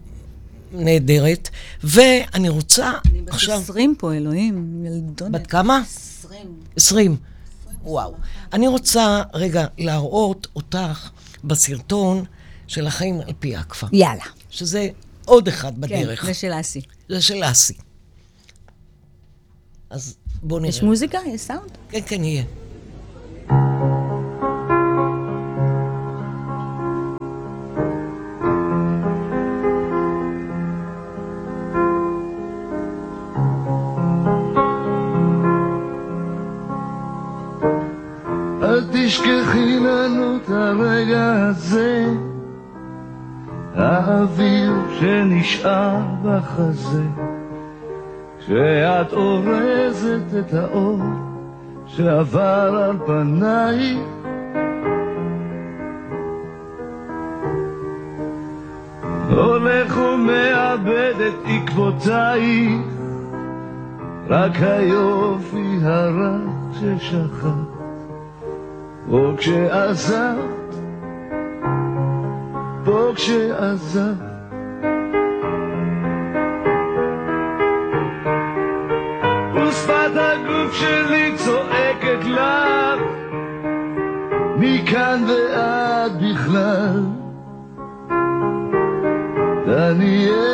נהדרת. ואני רוצה אני בת עכשיו... 20 פה, אלוהים, ילדונת. בת כמה? 20. 20. וואו. אני רוצה רגע להראות אותך בסרטון של החיים על פי אקפה, יאללה. שזה עוד אחד כן, בדרך. זה של אסי. זה של אסי. אז בואו נראה. יש מוזיקה? יש סאונד? כן, כן, יהיה. תשכחי לנו את הרגע הזה, האוויר שנשאר בחזה, כשאת אורזת את האור שעבר על פנייך. הולך ומאבד את עקבותייך, רק היופי הרך ששכח. פה כשעזבת, פה לך, מכאן ועד בכלל. דניאלה,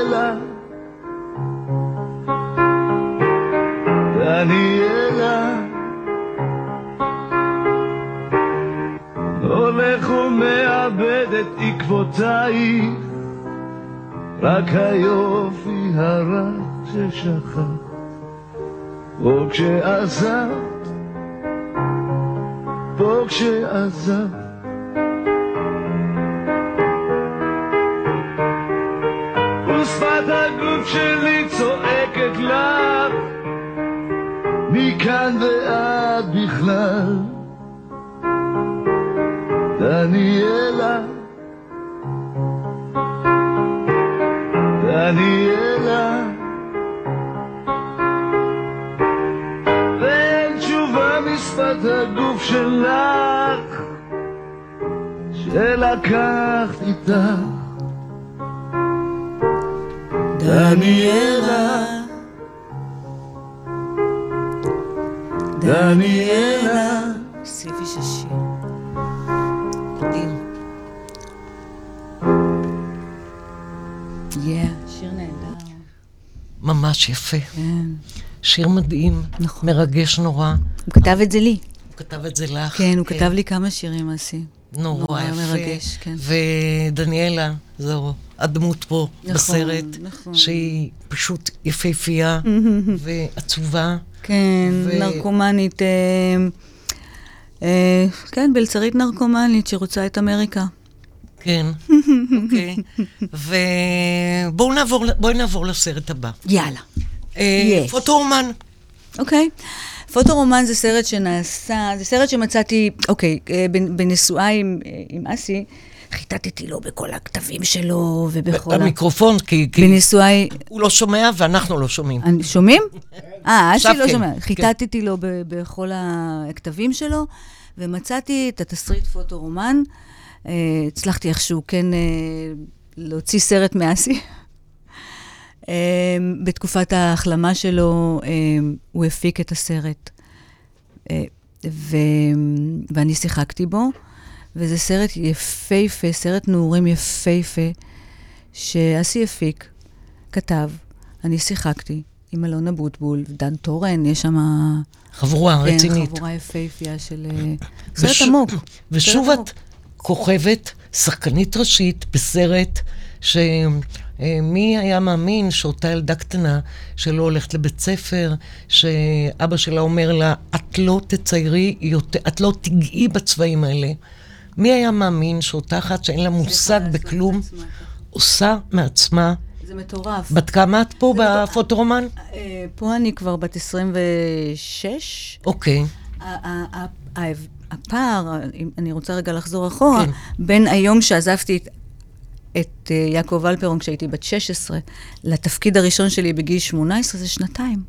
את עקבותייך, רק היופי הרך ששכח. פה כשעזבת, פה כשעזבת. ושפת הגוף שלי צועקת לך, מכאן ועד בכלל. דניאלה, דניאלה, ואין תשובה משפת הגוף שלך, שלקחת איתך. דניאלה, דניאלה. ממש יפה. כן. שיר מדהים, נכון. מרגש נורא. הוא כתב את זה לי. הוא כתב את זה לך. כן, הוא כתב לי כמה שירים, אסי. נורא נורא יפה. מרגש, כן. ודניאלה, זו הדמות פה נכון, בסרט, נכון. שהיא פשוט יפהפייה ועצובה. כן, ו- נרקומנית. אה, אה, כן, בלצרית נרקומנית שרוצה את אמריקה. כן, אוקיי. ובואו נעבור, לסרט הבא. יאללה. אה, Yes. פוטו-אומן. אוקיי. פוטורומן זה סרט שנעשה, זה סרט שמצאתי, אוקיי, אה, בנ- בנשואה עם, אה, עם אסי, חיטטתי לו בכל הכתבים שלו ובכל ה... המיקרופון, כי, כי בנישואי... הוא לא שומע ואנחנו לא שומעים. שומעים? אה, אסי לא כן, שומע. כן. חיטטתי לו ב- בכל הכתבים שלו, ומצאתי את התסריט פוטורומן. אה, הצלחתי איכשהו כן אה, להוציא סרט מאסי. אה, בתקופת ההחלמה שלו, הוא הפיק את הסרט, ו... ואני שיחקתי בו, וזה סרט יפהפה, סרט נעורים יפהפה, שאסי הפיק, כתב, אני שיחקתי עם אלון אבוטבול, דן תורן, יש שם... חבורה כן, רצינית. חבורה יפהפייה של... סרט עמוק. ושוב את כוכבת, שחקנית ראשית בסרט שמי היה מאמין שאותה ילדה קטנה שלא הולכת לבית ספר, שאבא שלה אומר לה, את לא תציירי יותר, את לא תיגעי בצבעים האלה. מי היה מאמין שאותה אחת שאין לה מושג בכלום, עושה מעצמה... זה מטורף. בת כמה את פה. בפוטורומן? אה, פה אני כבר בת 26. אוקיי. הפער, אם אני רוצה רגע לחזור אחורה, כן. בין היום שעזבתי את, את אה, יעקב אלפרון כשהייתי בת 16, לתפקיד הראשון שלי בגיל 18, זה שנתיים.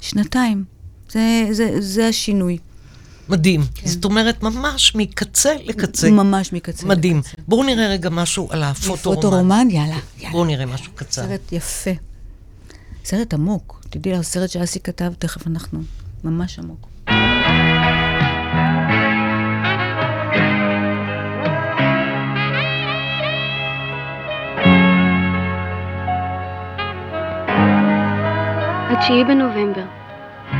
שנתיים. זה, זה, זה השינוי. מדהים. זאת אומרת, ממש מקצה לקצה. ממש מקצה. מדהים. לקצה. בואו נראה רגע משהו על הפוטורומן. פוטורומן, יאללה, יאללה. בואו נראה משהו קצר. סרט יפה. סרט עמוק. תדעי, הסרט שאסי כתב, תכף אנחנו. ממש עמוק. התשיעי בנובמבר,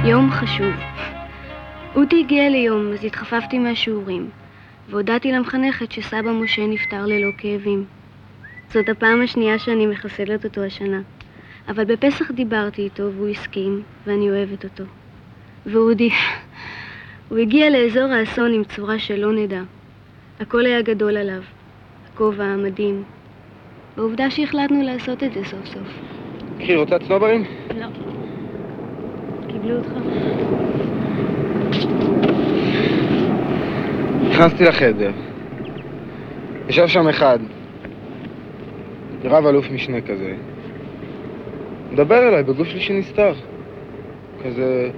יום חשוב. אודי הגיע ליום, אז התחפפתי מהשיעורים, והודעתי למחנכת שסבא משה נפטר ללא כאבים. זאת הפעם השנייה שאני מחסלת אותו השנה, אבל בפסח דיברתי איתו והוא הסכים, ואני אוהבת אותו. ואודי, הוא הגיע לאזור האסון עם צורה שלא נדע. הכל היה גדול עליו, הכובע המדהים. והעובדה שהחלטנו לעשות את זה סוף סוף. קחי, רוצה צנוברים? לא. קיבלו אותך? נכנסתי לחדר. ישב שם אחד, רב אלוף משנה כזה, מדבר אליי בגוף שלישי נסתר. כזה...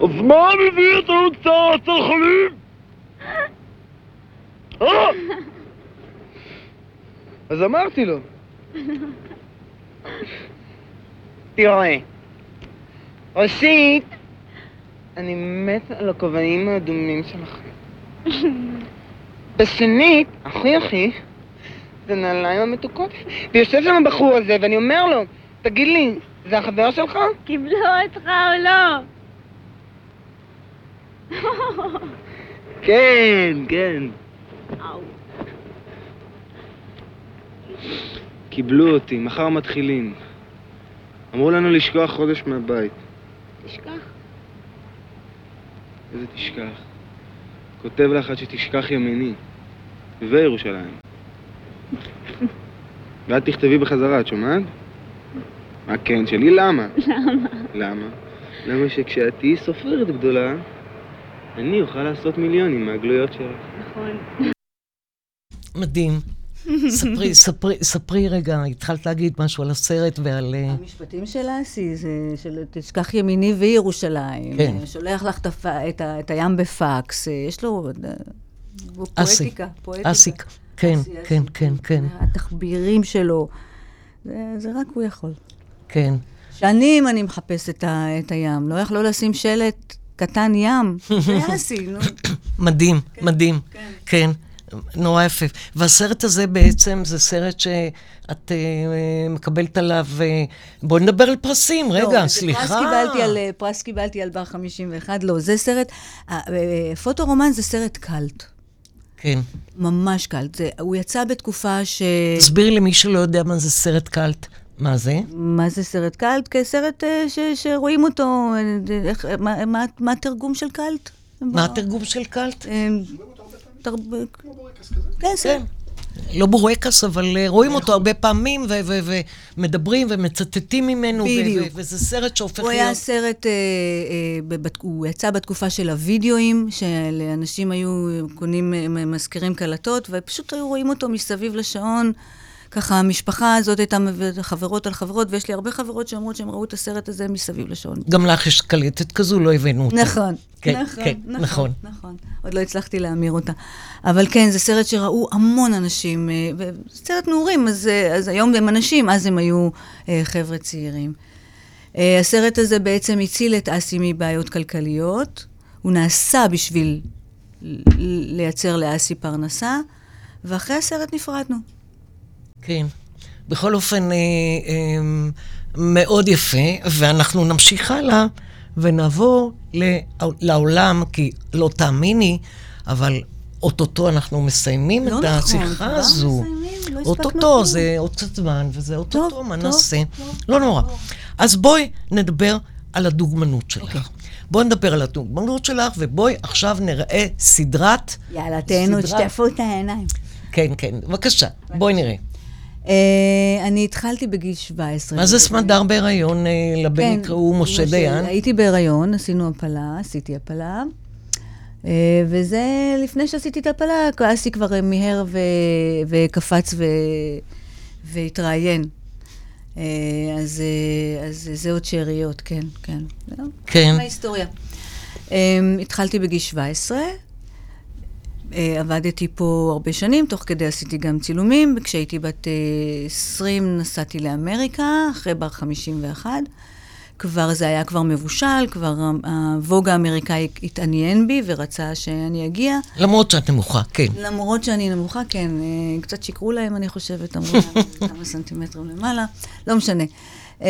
אז מה מביא אותנו קצת צרכנים? אה? אז אמרתי לו. תראה, ראשית, אני מת על הכובעים האדומים שלכם. בשנית, אחי אחי, זה נעליים המתוקות. ויושב שם הבחור הזה, ואני אומר לו, תגיד לי, זה החבר שלך? קיבלו אותך או לא? כן, כן. קיבלו אותי, מחר מתחילים. אמרו לנו לשכוח חודש מהבית. תשכח. איזה תשכח? כותב לך עד שתשכח ימיני. וירושלים. ואת תכתבי בחזרה, את שומעת? מה כן שלי? למה? למה? למה? למה שכשאת תהיי סופרת גדולה, אני אוכל לעשות מיליונים מהגלויות שלך. נכון. מדהים. ספרי, ספרי, ספרי רגע, התחלת להגיד משהו על הסרט ועל... אה, המשפטים של אסי זה של תשכח ימיני וירושלים. כן. שולח לך את הפ- את ה- את הים בפקס. אה, יש לו... אה, הוא אסי. פואטיקה. פואטיקה. כן, אסי, אסי, כן, כן, כן, התחבירים שלו. זה, זה רק הוא יכול. כן. שנים אני מחפשת את, ה, את הים. לא יכלו לשים שלט קטן ים. זה אסי, נו. מדהים, מדהים. כן. נורא יפה. והסרט הזה בעצם זה סרט שאת אה, מקבלת עליו... אה, בואי נדבר על פרסים, רגע, לא, זה סליחה. פרס קיבלתי על, אה, פרס קיבלתי על בר 51, לא, זה סרט, פוטו-רומן זה סרט קאלט. כן. ממש קאלט. זה, הוא יצא בתקופה ש... תסבירי למי שלא יודע מה זה סרט קאלט. מה זה? מה זה סרט קאלט? כסרט ש, שרואים אותו, איך, מה, מה, מה התרגום של קאלט? מה התרגום של קאלט? אה, תרב- כן, סרט. לא בורקס, אבל אה, רואים אותו הרבה פעמים, ומדברים ומצטטים ממנו, וזה סרט שהופך הוא היה להיות... סרט, אה, אה, הוא יצא בתקופה של הווידאוים, שאנשים היו קונים, מזכירים קלטות, ופשוט היו רואים אותו מסביב לשעון. ככה המשפחה הזאת הייתה מביאה חברות על חברות, ויש לי הרבה חברות שאומרות שהם ראו את הסרט הזה מסביב לשעון. גם לך יש קלטת כזו, לא הבאנו אותה. נכון, כן, נכון, כן, נכון. נכון, נכון. עוד לא הצלחתי להמיר אותה. אבל כן, זה סרט שראו המון אנשים, אה, וסרט נעורים, אז, אה, אז היום הם אנשים, אז הם היו אה, חבר'ה צעירים. הסרט הזה בעצם הציל את אסי מבעיות כלכליות. הוא נעשה בשביל לייצר לאסי פרנסה, ואחרי הסרט נפרדנו. כן. בכל אופן, אה, אה, מאוד יפה, ואנחנו נמשיך הלאה ונעבור לעו- לעולם, כי לא תאמיני, אבל אוטוטו אנחנו מסיימים לא את נכון, השיחה כבר הזו. לא אוטוטו, כלום. זה עוד קצת זמן, וזה אוטוטו, טוב, מה טוב, נעשה? טוב, לא נורא. אז בואי נדבר על הדוגמנות שלך. אוקיי. בואי נדבר על הדוגמנות שלך, ובואי עכשיו נראה סדרת... יאללה, תהנו, סדרת- תשטפו את העיניים. כן, כן, בבקשה, בואי נראה. אה, אני התחלתי בגיל 17. מה זה סמדר בהיריון? אה, לבן כן, יקראו משה דיין? הייתי בהיריון, עשינו הפלה, עשיתי הפלה. אה, וזה לפני שעשיתי את ההפלה, אסי כבר מיהר ו... וקפץ ו... והתראיין. אז, אז זה עוד שאריות, כן, כן. כן. מההיסטוריה. אה, התחלתי בגיל 17, אה, עבדתי פה הרבה שנים, תוך כדי עשיתי גם צילומים. כשהייתי בת אה, 20 נסעתי לאמריקה, אחרי בר 51. כבר זה היה כבר מבושל, כבר הווג האמריקאי התעניין בי ורצה שאני אגיע. למרות שאת נמוכה, כן. למרות שאני נמוכה, כן, אה, קצת שיקרו להם, אני חושבת, אמרו להם כמה סנטימטרים למעלה, לא משנה. אה,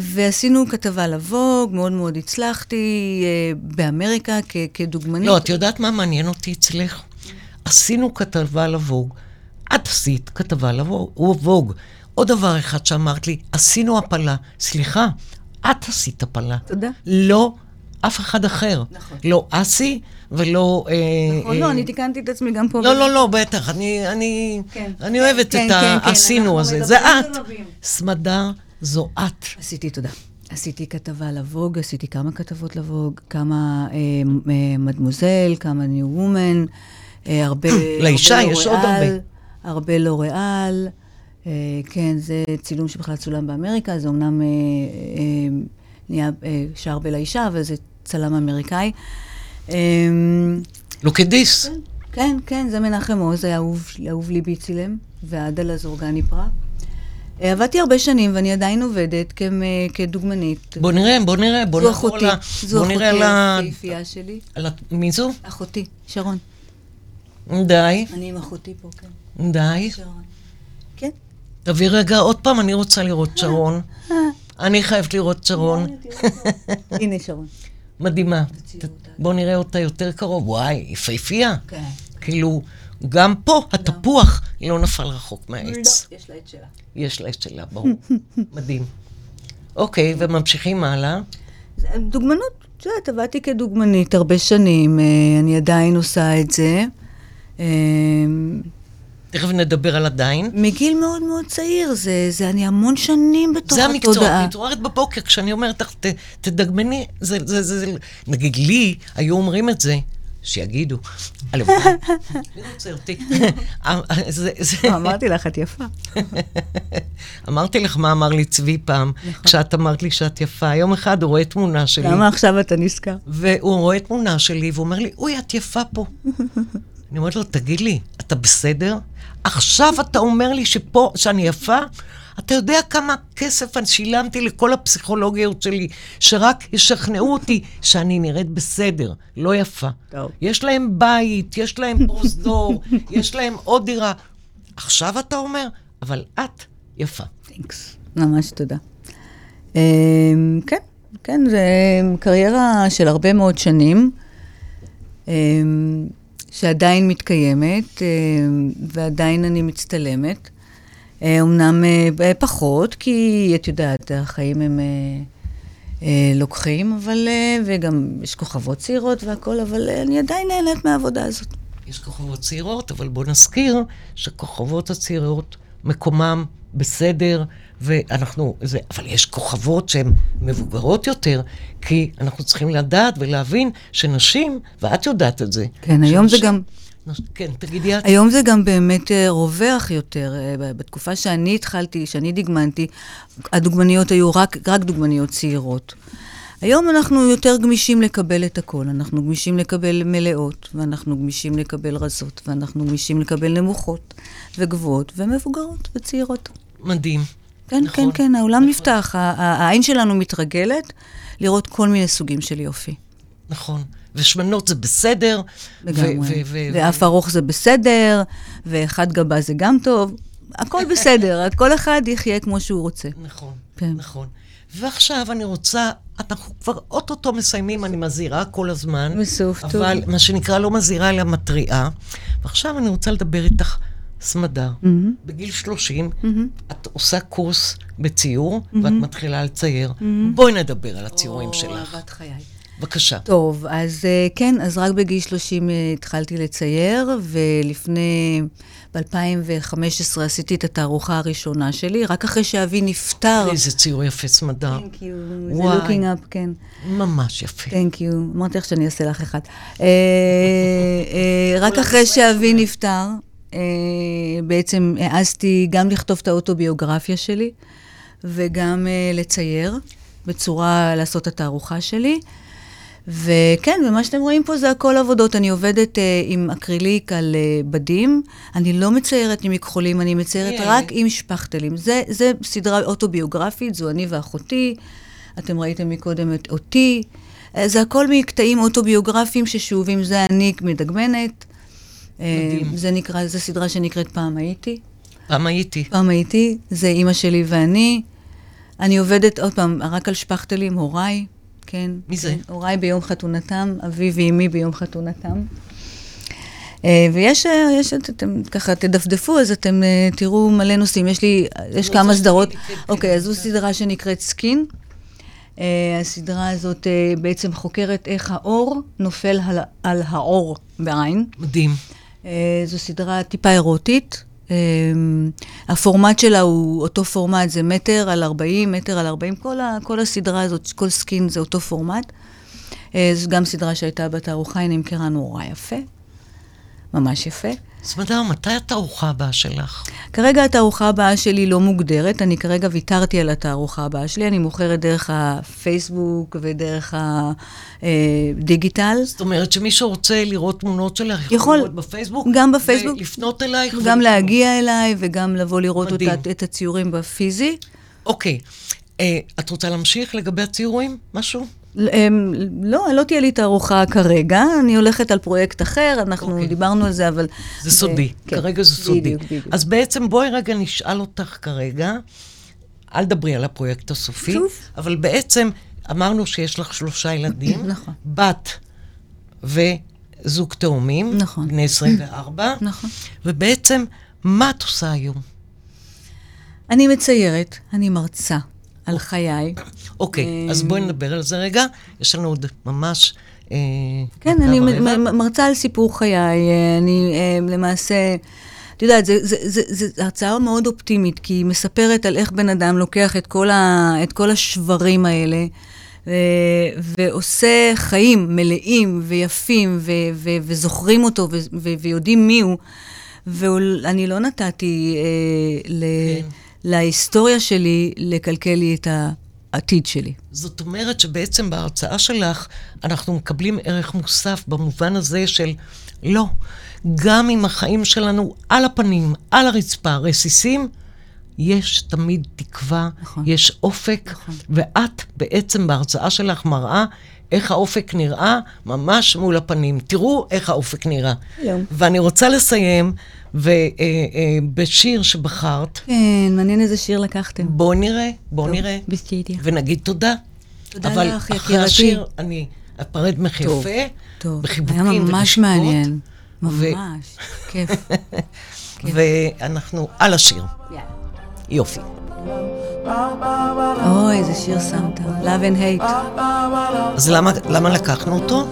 ועשינו כתבה לווג, מאוד מאוד הצלחתי אה, באמריקה כ- כדוגמנית. לא, את יודעת מה מעניין אותי אצלך? עשינו כתבה לווג. את עשית כתבה לווג. עוד דבר אחד שאמרת לי, עשינו הפלה. סליחה, את עשית הפלה. תודה. לא אף אחד אחר. נכון. לא אסי ולא... אה, נכון, אה, לא, אני תיקנתי את עצמי גם פה. לא, לא, לא, בטח, אני, אני, כן. אני אוהבת כן, את כן, כן, העשינו אנחנו הזה. זה את. סמדר זו את. עשיתי, תודה. עשיתי כתבה לווג, עשיתי כמה כתבות לווג, כמה אה, אה, מדמוזל, כמה ניו וומן, אה, הרבה... לאישה הרבה יש עוד הרבה. הרבה לוריאל. אה, כן, זה צילום שבכלל צולם באמריקה, זה אומנם אה, אה, נהיה אה, שער בלאישה, אבל זה צלם אמריקאי. אה, לוקדיס. כן, כן, זה מנחם עוז, היה אהוב, ליבי צילם, ועדה לזורגני פראג. אה, עבדתי הרבה שנים, ואני עדיין עובדת כמ- כדוגמנית. בוא נראה, בוא נראה, בוא זו נעבור אחותי. זו אחותי נראה על ה... היפהפייה שלי. מי זו? אחותי, שרון. די, אני עם אחותי פה, כן. די. שרון. כן. תביא רגע עוד פעם, אני רוצה לראות שרון. אני חייבת לראות שרון. הנה שרון. מדהימה. בוא נראה אותה יותר קרוב. וואי, יפהפייה. כן. כאילו, גם פה התפוח לא נפל רחוק מהעץ. לא, יש לה את שלה. יש לה את שלה, ברור. מדהים. אוקיי, וממשיכים הלאה. זה- דוגמנות, את יודעת, עבדתי כדוגמנית הרבה שנים, אה, אני עדיין עושה את זה. אה, תכף נדבר על עדיין. מגיל מאוד מאוד צעיר, זה, זה אני המון שנים בתוך זה המקצוע, התודעה. מתעוררת בבוקר, כשאני אומרת לך, תדגמני, זה, זה, זה, זה, נגיד לי, היו אומרים את זה, שיגידו. הלוואי, מי רוצה אותי? זה- אמרתי לך, את יפה. אמרתי לך מה אמר לי צבי פעם, כשאת אמרת לי שאת יפה. יום אחד הוא רואה תמונה שלי, למה עכשיו אתה נזכר? והוא רואה תמונה שלי, והוא אומר לי, אוי, את יפה פה. אני אומרת לו, תגיד לי, אתה בסדר? עכשיו אתה אומר לי שפה, שאני יפה? אתה יודע כמה כסף אני שילמתי לכל הפסיכולוגיות שלי, שרק ישכנעו אותי שאני נראית בסדר, לא יפה. טוב. יש להם בית, יש להם פרוזדור, יש להם עוד דירה. עכשיו אתה אומר, אבל את יפה. תנקס. ממש תודה. אמ, כן, כן, זה קריירה של הרבה מאוד שנים, אמ, שעדיין מתקיימת, אמ, ועדיין אני מצטלמת. אה, אמנם אה, פחות, כי את יודעת, החיים הם אה, אה, לוקחים, אבל, אה, וגם יש כוכבות צעירות והכול, אבל אה, אני עדיין נהנית מהעבודה הזאת. יש כוכבות צעירות, אבל בוא נזכיר שכוכבות הצעירות, מקומם בסדר, ואנחנו, זה, אבל יש כוכבות שהן מבוגרות יותר, כי אנחנו צריכים לדעת ולהבין שנשים, ואת יודעת את זה. כן, היום זה שנשים- גם... כן, תגידי את. היום זה גם באמת אה, רווח יותר. אה, בתקופה שאני התחלתי, שאני דגמנתי, הדוגמניות היו רק, רק דוגמניות צעירות. היום אנחנו יותר גמישים לקבל את הכל. אנחנו גמישים לקבל מלאות, ואנחנו גמישים לקבל רזות, ואנחנו גמישים לקבל נמוכות, וגבוהות, ומבוגרות, וצעירות. מדהים. כן, נכון, כן, כן, העולם נכון. נפתח. העין שלנו מתרגלת לראות כל מיני סוגים של יופי. נכון. ושמנות זה בסדר. לגמרי. ואף ארוך זה בסדר, ואחד גבה זה גם טוב. הכל בסדר, כל אחד יחיה כמו שהוא רוצה. נכון, כן. נכון. ועכשיו אני רוצה, אנחנו כבר אוטוטו מסיימים, אני מזהירה כל הזמן. בסוף, טוב. אבל מה שנקרא לא מזהירה אלא מתריעה. ועכשיו אני רוצה לדבר איתך, סמדר. בגיל 30, את עושה קורס בציור, ואת מתחילה לצייר. בואי נדבר על הציורים או, שלך. אהבת חיי. בבקשה. טוב, אז אה, כן, אז רק בגיל 30 אה, התחלתי לצייר, ולפני, ב-2015 עשיתי את התערוכה הראשונה שלי, רק אחרי שאבי נפטר. איזה ציור יפה, סמדר. Thank you, זה looking up, כן. ממש יפה. Thank you. אמרתי לך שאני אעשה לך אחד. אה, רק אחרי שאבי נפטר, בעצם העזתי גם לכתוב את האוטוביוגרפיה שלי, וגם לצייר, בצורה לעשות את התערוכה שלי. וכן, ומה שאתם רואים פה זה הכל עבודות. אני עובדת אה, עם אקריליק על אה, בדים. אני לא מציירת עם מכחולים, אני מציירת מי רק אלה? עם שפכטלים. זה, זה סדרה אוטוביוגרפית, זו אני ואחותי. אתם ראיתם מקודם את אותי. אה, זה הכל מקטעים אוטוביוגרפיים ששאובים, זה אני מדגמנת. אה, מדהים. זה נקרא, זו סדרה שנקראת פעם הייתי. פעם הייתי. פעם הייתי, זה אימא שלי ואני. אני עובדת, עוד פעם, רק על שפכטלים, הוריי, כן. מי זה? כן, הוריי ביום חתונתם, אבי ואימי ביום חתונתם. אה, ויש, אה, יש, אתם ככה תדפדפו, אז אתם אה, תראו מלא נושאים. יש לי, יש כמה סדרות. אוקיי, אז זו סדרה שנקראת סקין. הסדרה הזאת בעצם חוקרת איך האור נופל על, על האור בעין. מדהים. זו סדרה טיפה אירוטית. אה, הפורמט שלה הוא אותו פורמט, זה מטר על 40, מטר על 40, כל, ה, כל הסדרה הזאת, כל סקין זה אותו פורמט. אה, זו גם סדרה שהייתה בתערוכה, היא נמכרה נורא יפה, ממש יפה. סמדר, מתי התערוכה הבאה שלך? כרגע התערוכה הבאה שלי לא מוגדרת, אני כרגע ויתרתי על התערוכה הבאה שלי, אני מוכרת דרך הפייסבוק ודרך הדיגיטל. זאת אומרת שמישהו רוצה לראות תמונות שלך, יכול. לראות בפייסבוק? גם בפייסבוק. ולפנות אלייך? גם ו- להגיע אליי וגם לבוא לראות מדהים. אותה, את הציורים בפיזי. אוקיי. אה, את רוצה להמשיך לגבי הציורים? משהו? לא, לא תהיה לי תערוכה כרגע, אני הולכת על פרויקט אחר, אנחנו אוקיי. דיברנו על זה, אבל... זה סודי, כן, כרגע זה סודי. בדיוק, בדיוק. אז בעצם בואי רגע נשאל אותך כרגע, אל דברי על הפרויקט הסופי, שוב. אבל בעצם אמרנו שיש לך שלושה ילדים, נכון. בת וזוג תאומים, נכון. בני 24, נכון. ובעצם, מה את עושה היום? אני מציירת, אני מרצה על חיי. אוקיי, אז בואי נדבר על זה רגע, יש לנו עוד ממש... אה, כן, אני מרצה על סיפור חיי, אה, אני אה, למעשה, את יודעת, זו הרצאה מאוד אופטימית, כי היא מספרת על איך בן אדם לוקח את כל, ה, את כל השברים האלה, אה, ועושה חיים מלאים ויפים, ו, ו, וזוכרים אותו, ו, ו, ויודעים מי הוא. ואני לא נתתי אה, ל, כן. להיסטוריה שלי לקלקל לי את העתיד שלי. זאת אומרת שבעצם בהרצאה שלך אנחנו מקבלים ערך מוסף במובן הזה של לא, גם אם החיים שלנו על הפנים, על הרצפה, רסיסים, יש תמיד תקווה, נכון. יש אופק, ואת בעצם בהרצאה שלך מראה איך האופק נראה ממש מול הפנים. תראו איך האופק נראה. שלום. ואני רוצה לסיים ובשיר שבחרת, כן, מעניין איזה שיר לקחתם. בואו נראה, בואו נראה. בסדר. ונגיד תודה. תודה אבל לך, אחרי יקירתי. השיר אני אפרד ממך טוב, טוב, בחיבוקים היה ממש מעניין. ו- ממש, כיף. ואנחנו על השיר. יופי. אוי, איזה שיר שמת. Love and hate. אז למה, למה לקחנו אותו?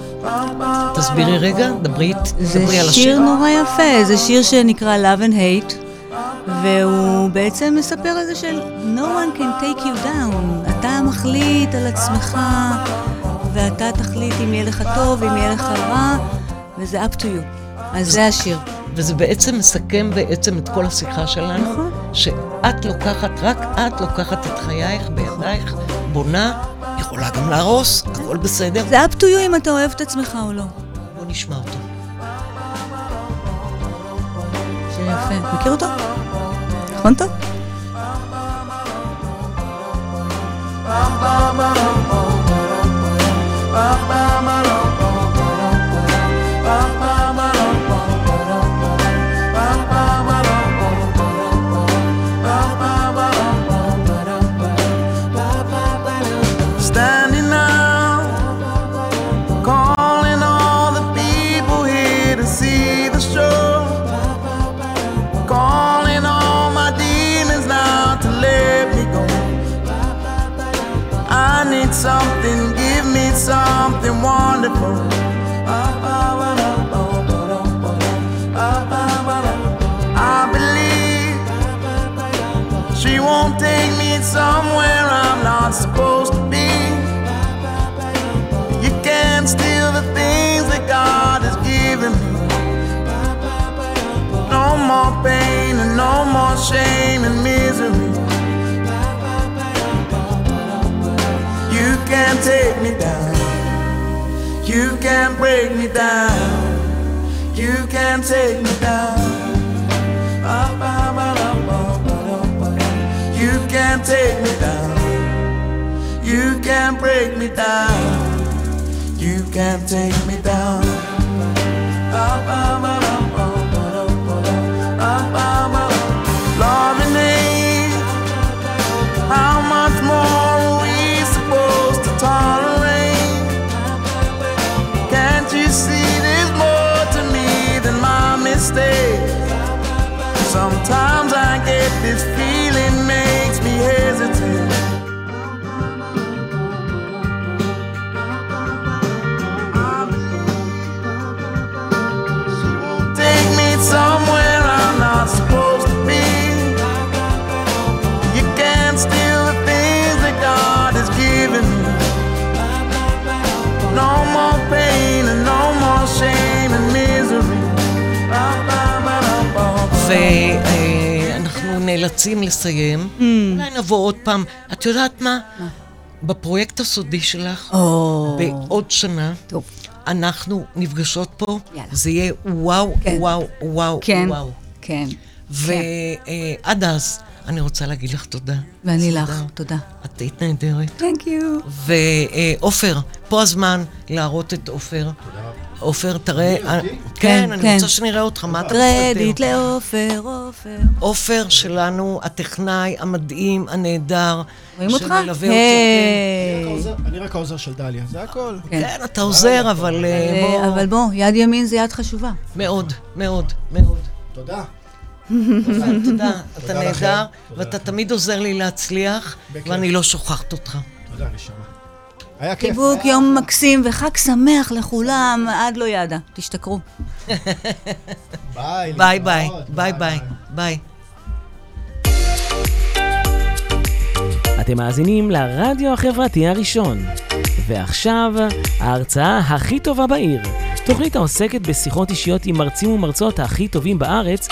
תסבירי רגע, דברי, זה דברי על שיר השיר. נורא יפה, זה שיר שנקרא Love and hate, והוא בעצם מספר על זה של No one can take you down. אתה מחליט על עצמך, ואתה תחליט אם יהיה לך טוב, אם יהיה לך רע, וזה up to you. אז זה השיר. וזה בעצם מסכם בעצם את כל השיחה שלנו, נכון. שאת לוקחת, רק את לוקחת את חייך בידייך, בונה, יכולה גם להרוס, הכל בסדר. זה up to you אם אתה אוהב את עצמך או לא. בוא נשמע אותו. שיר יפה. מכיר אותו? נכון טוב? Standing נאלצים לסיים. אולי נבוא עוד פעם. את יודעת מה? בפרויקט הסודי שלך, או, בעוד שנה, טוב. אנחנו נפגשות פה, יאללה. זה יהיה וואו, כן. וואו, וואו, כן, וואו. כן. ועד אז, אני רוצה להגיד לך תודה. ואני תודה. לך, תודה. את היית נהדרת. Thank you. ועופר, פה הזמן להראות את עופר. עופר, תראה... אה, כן, כן, אני כן. רוצה שנראה אותך, מה אתה קרדיט מסתתר? לעופר, עופר. עופר שלנו, הטכנאי המדהים, הנהדר. רואים אותך? שמלווה אותו. אני רק העוזר של דליה, זה הכל. כן, כן, אתה עוזר, אבל אה, אה, בוא... אבל בוא, יד ימין זה יד חשובה. מאוד, מאוד, מאוד. תודה. תודה, אתה. נהדר, ואתה. תמיד עוזר לי להצליח. ואני לא שוכחת אותך. תודה, נשמה. היה כיף. חיבוק, יום מקסים וחג שמח לכולם, עד לא ידע. תשתכרו. ביי. ביי. ביי ביי, ביי. אתם מאזינים לרדיו החברתי הראשון. ועכשיו, ההרצאה הכי טובה בעיר. תוכנית העוסקת בשיחות אישיות עם מרצים ומרצות הכי טובים בארץ,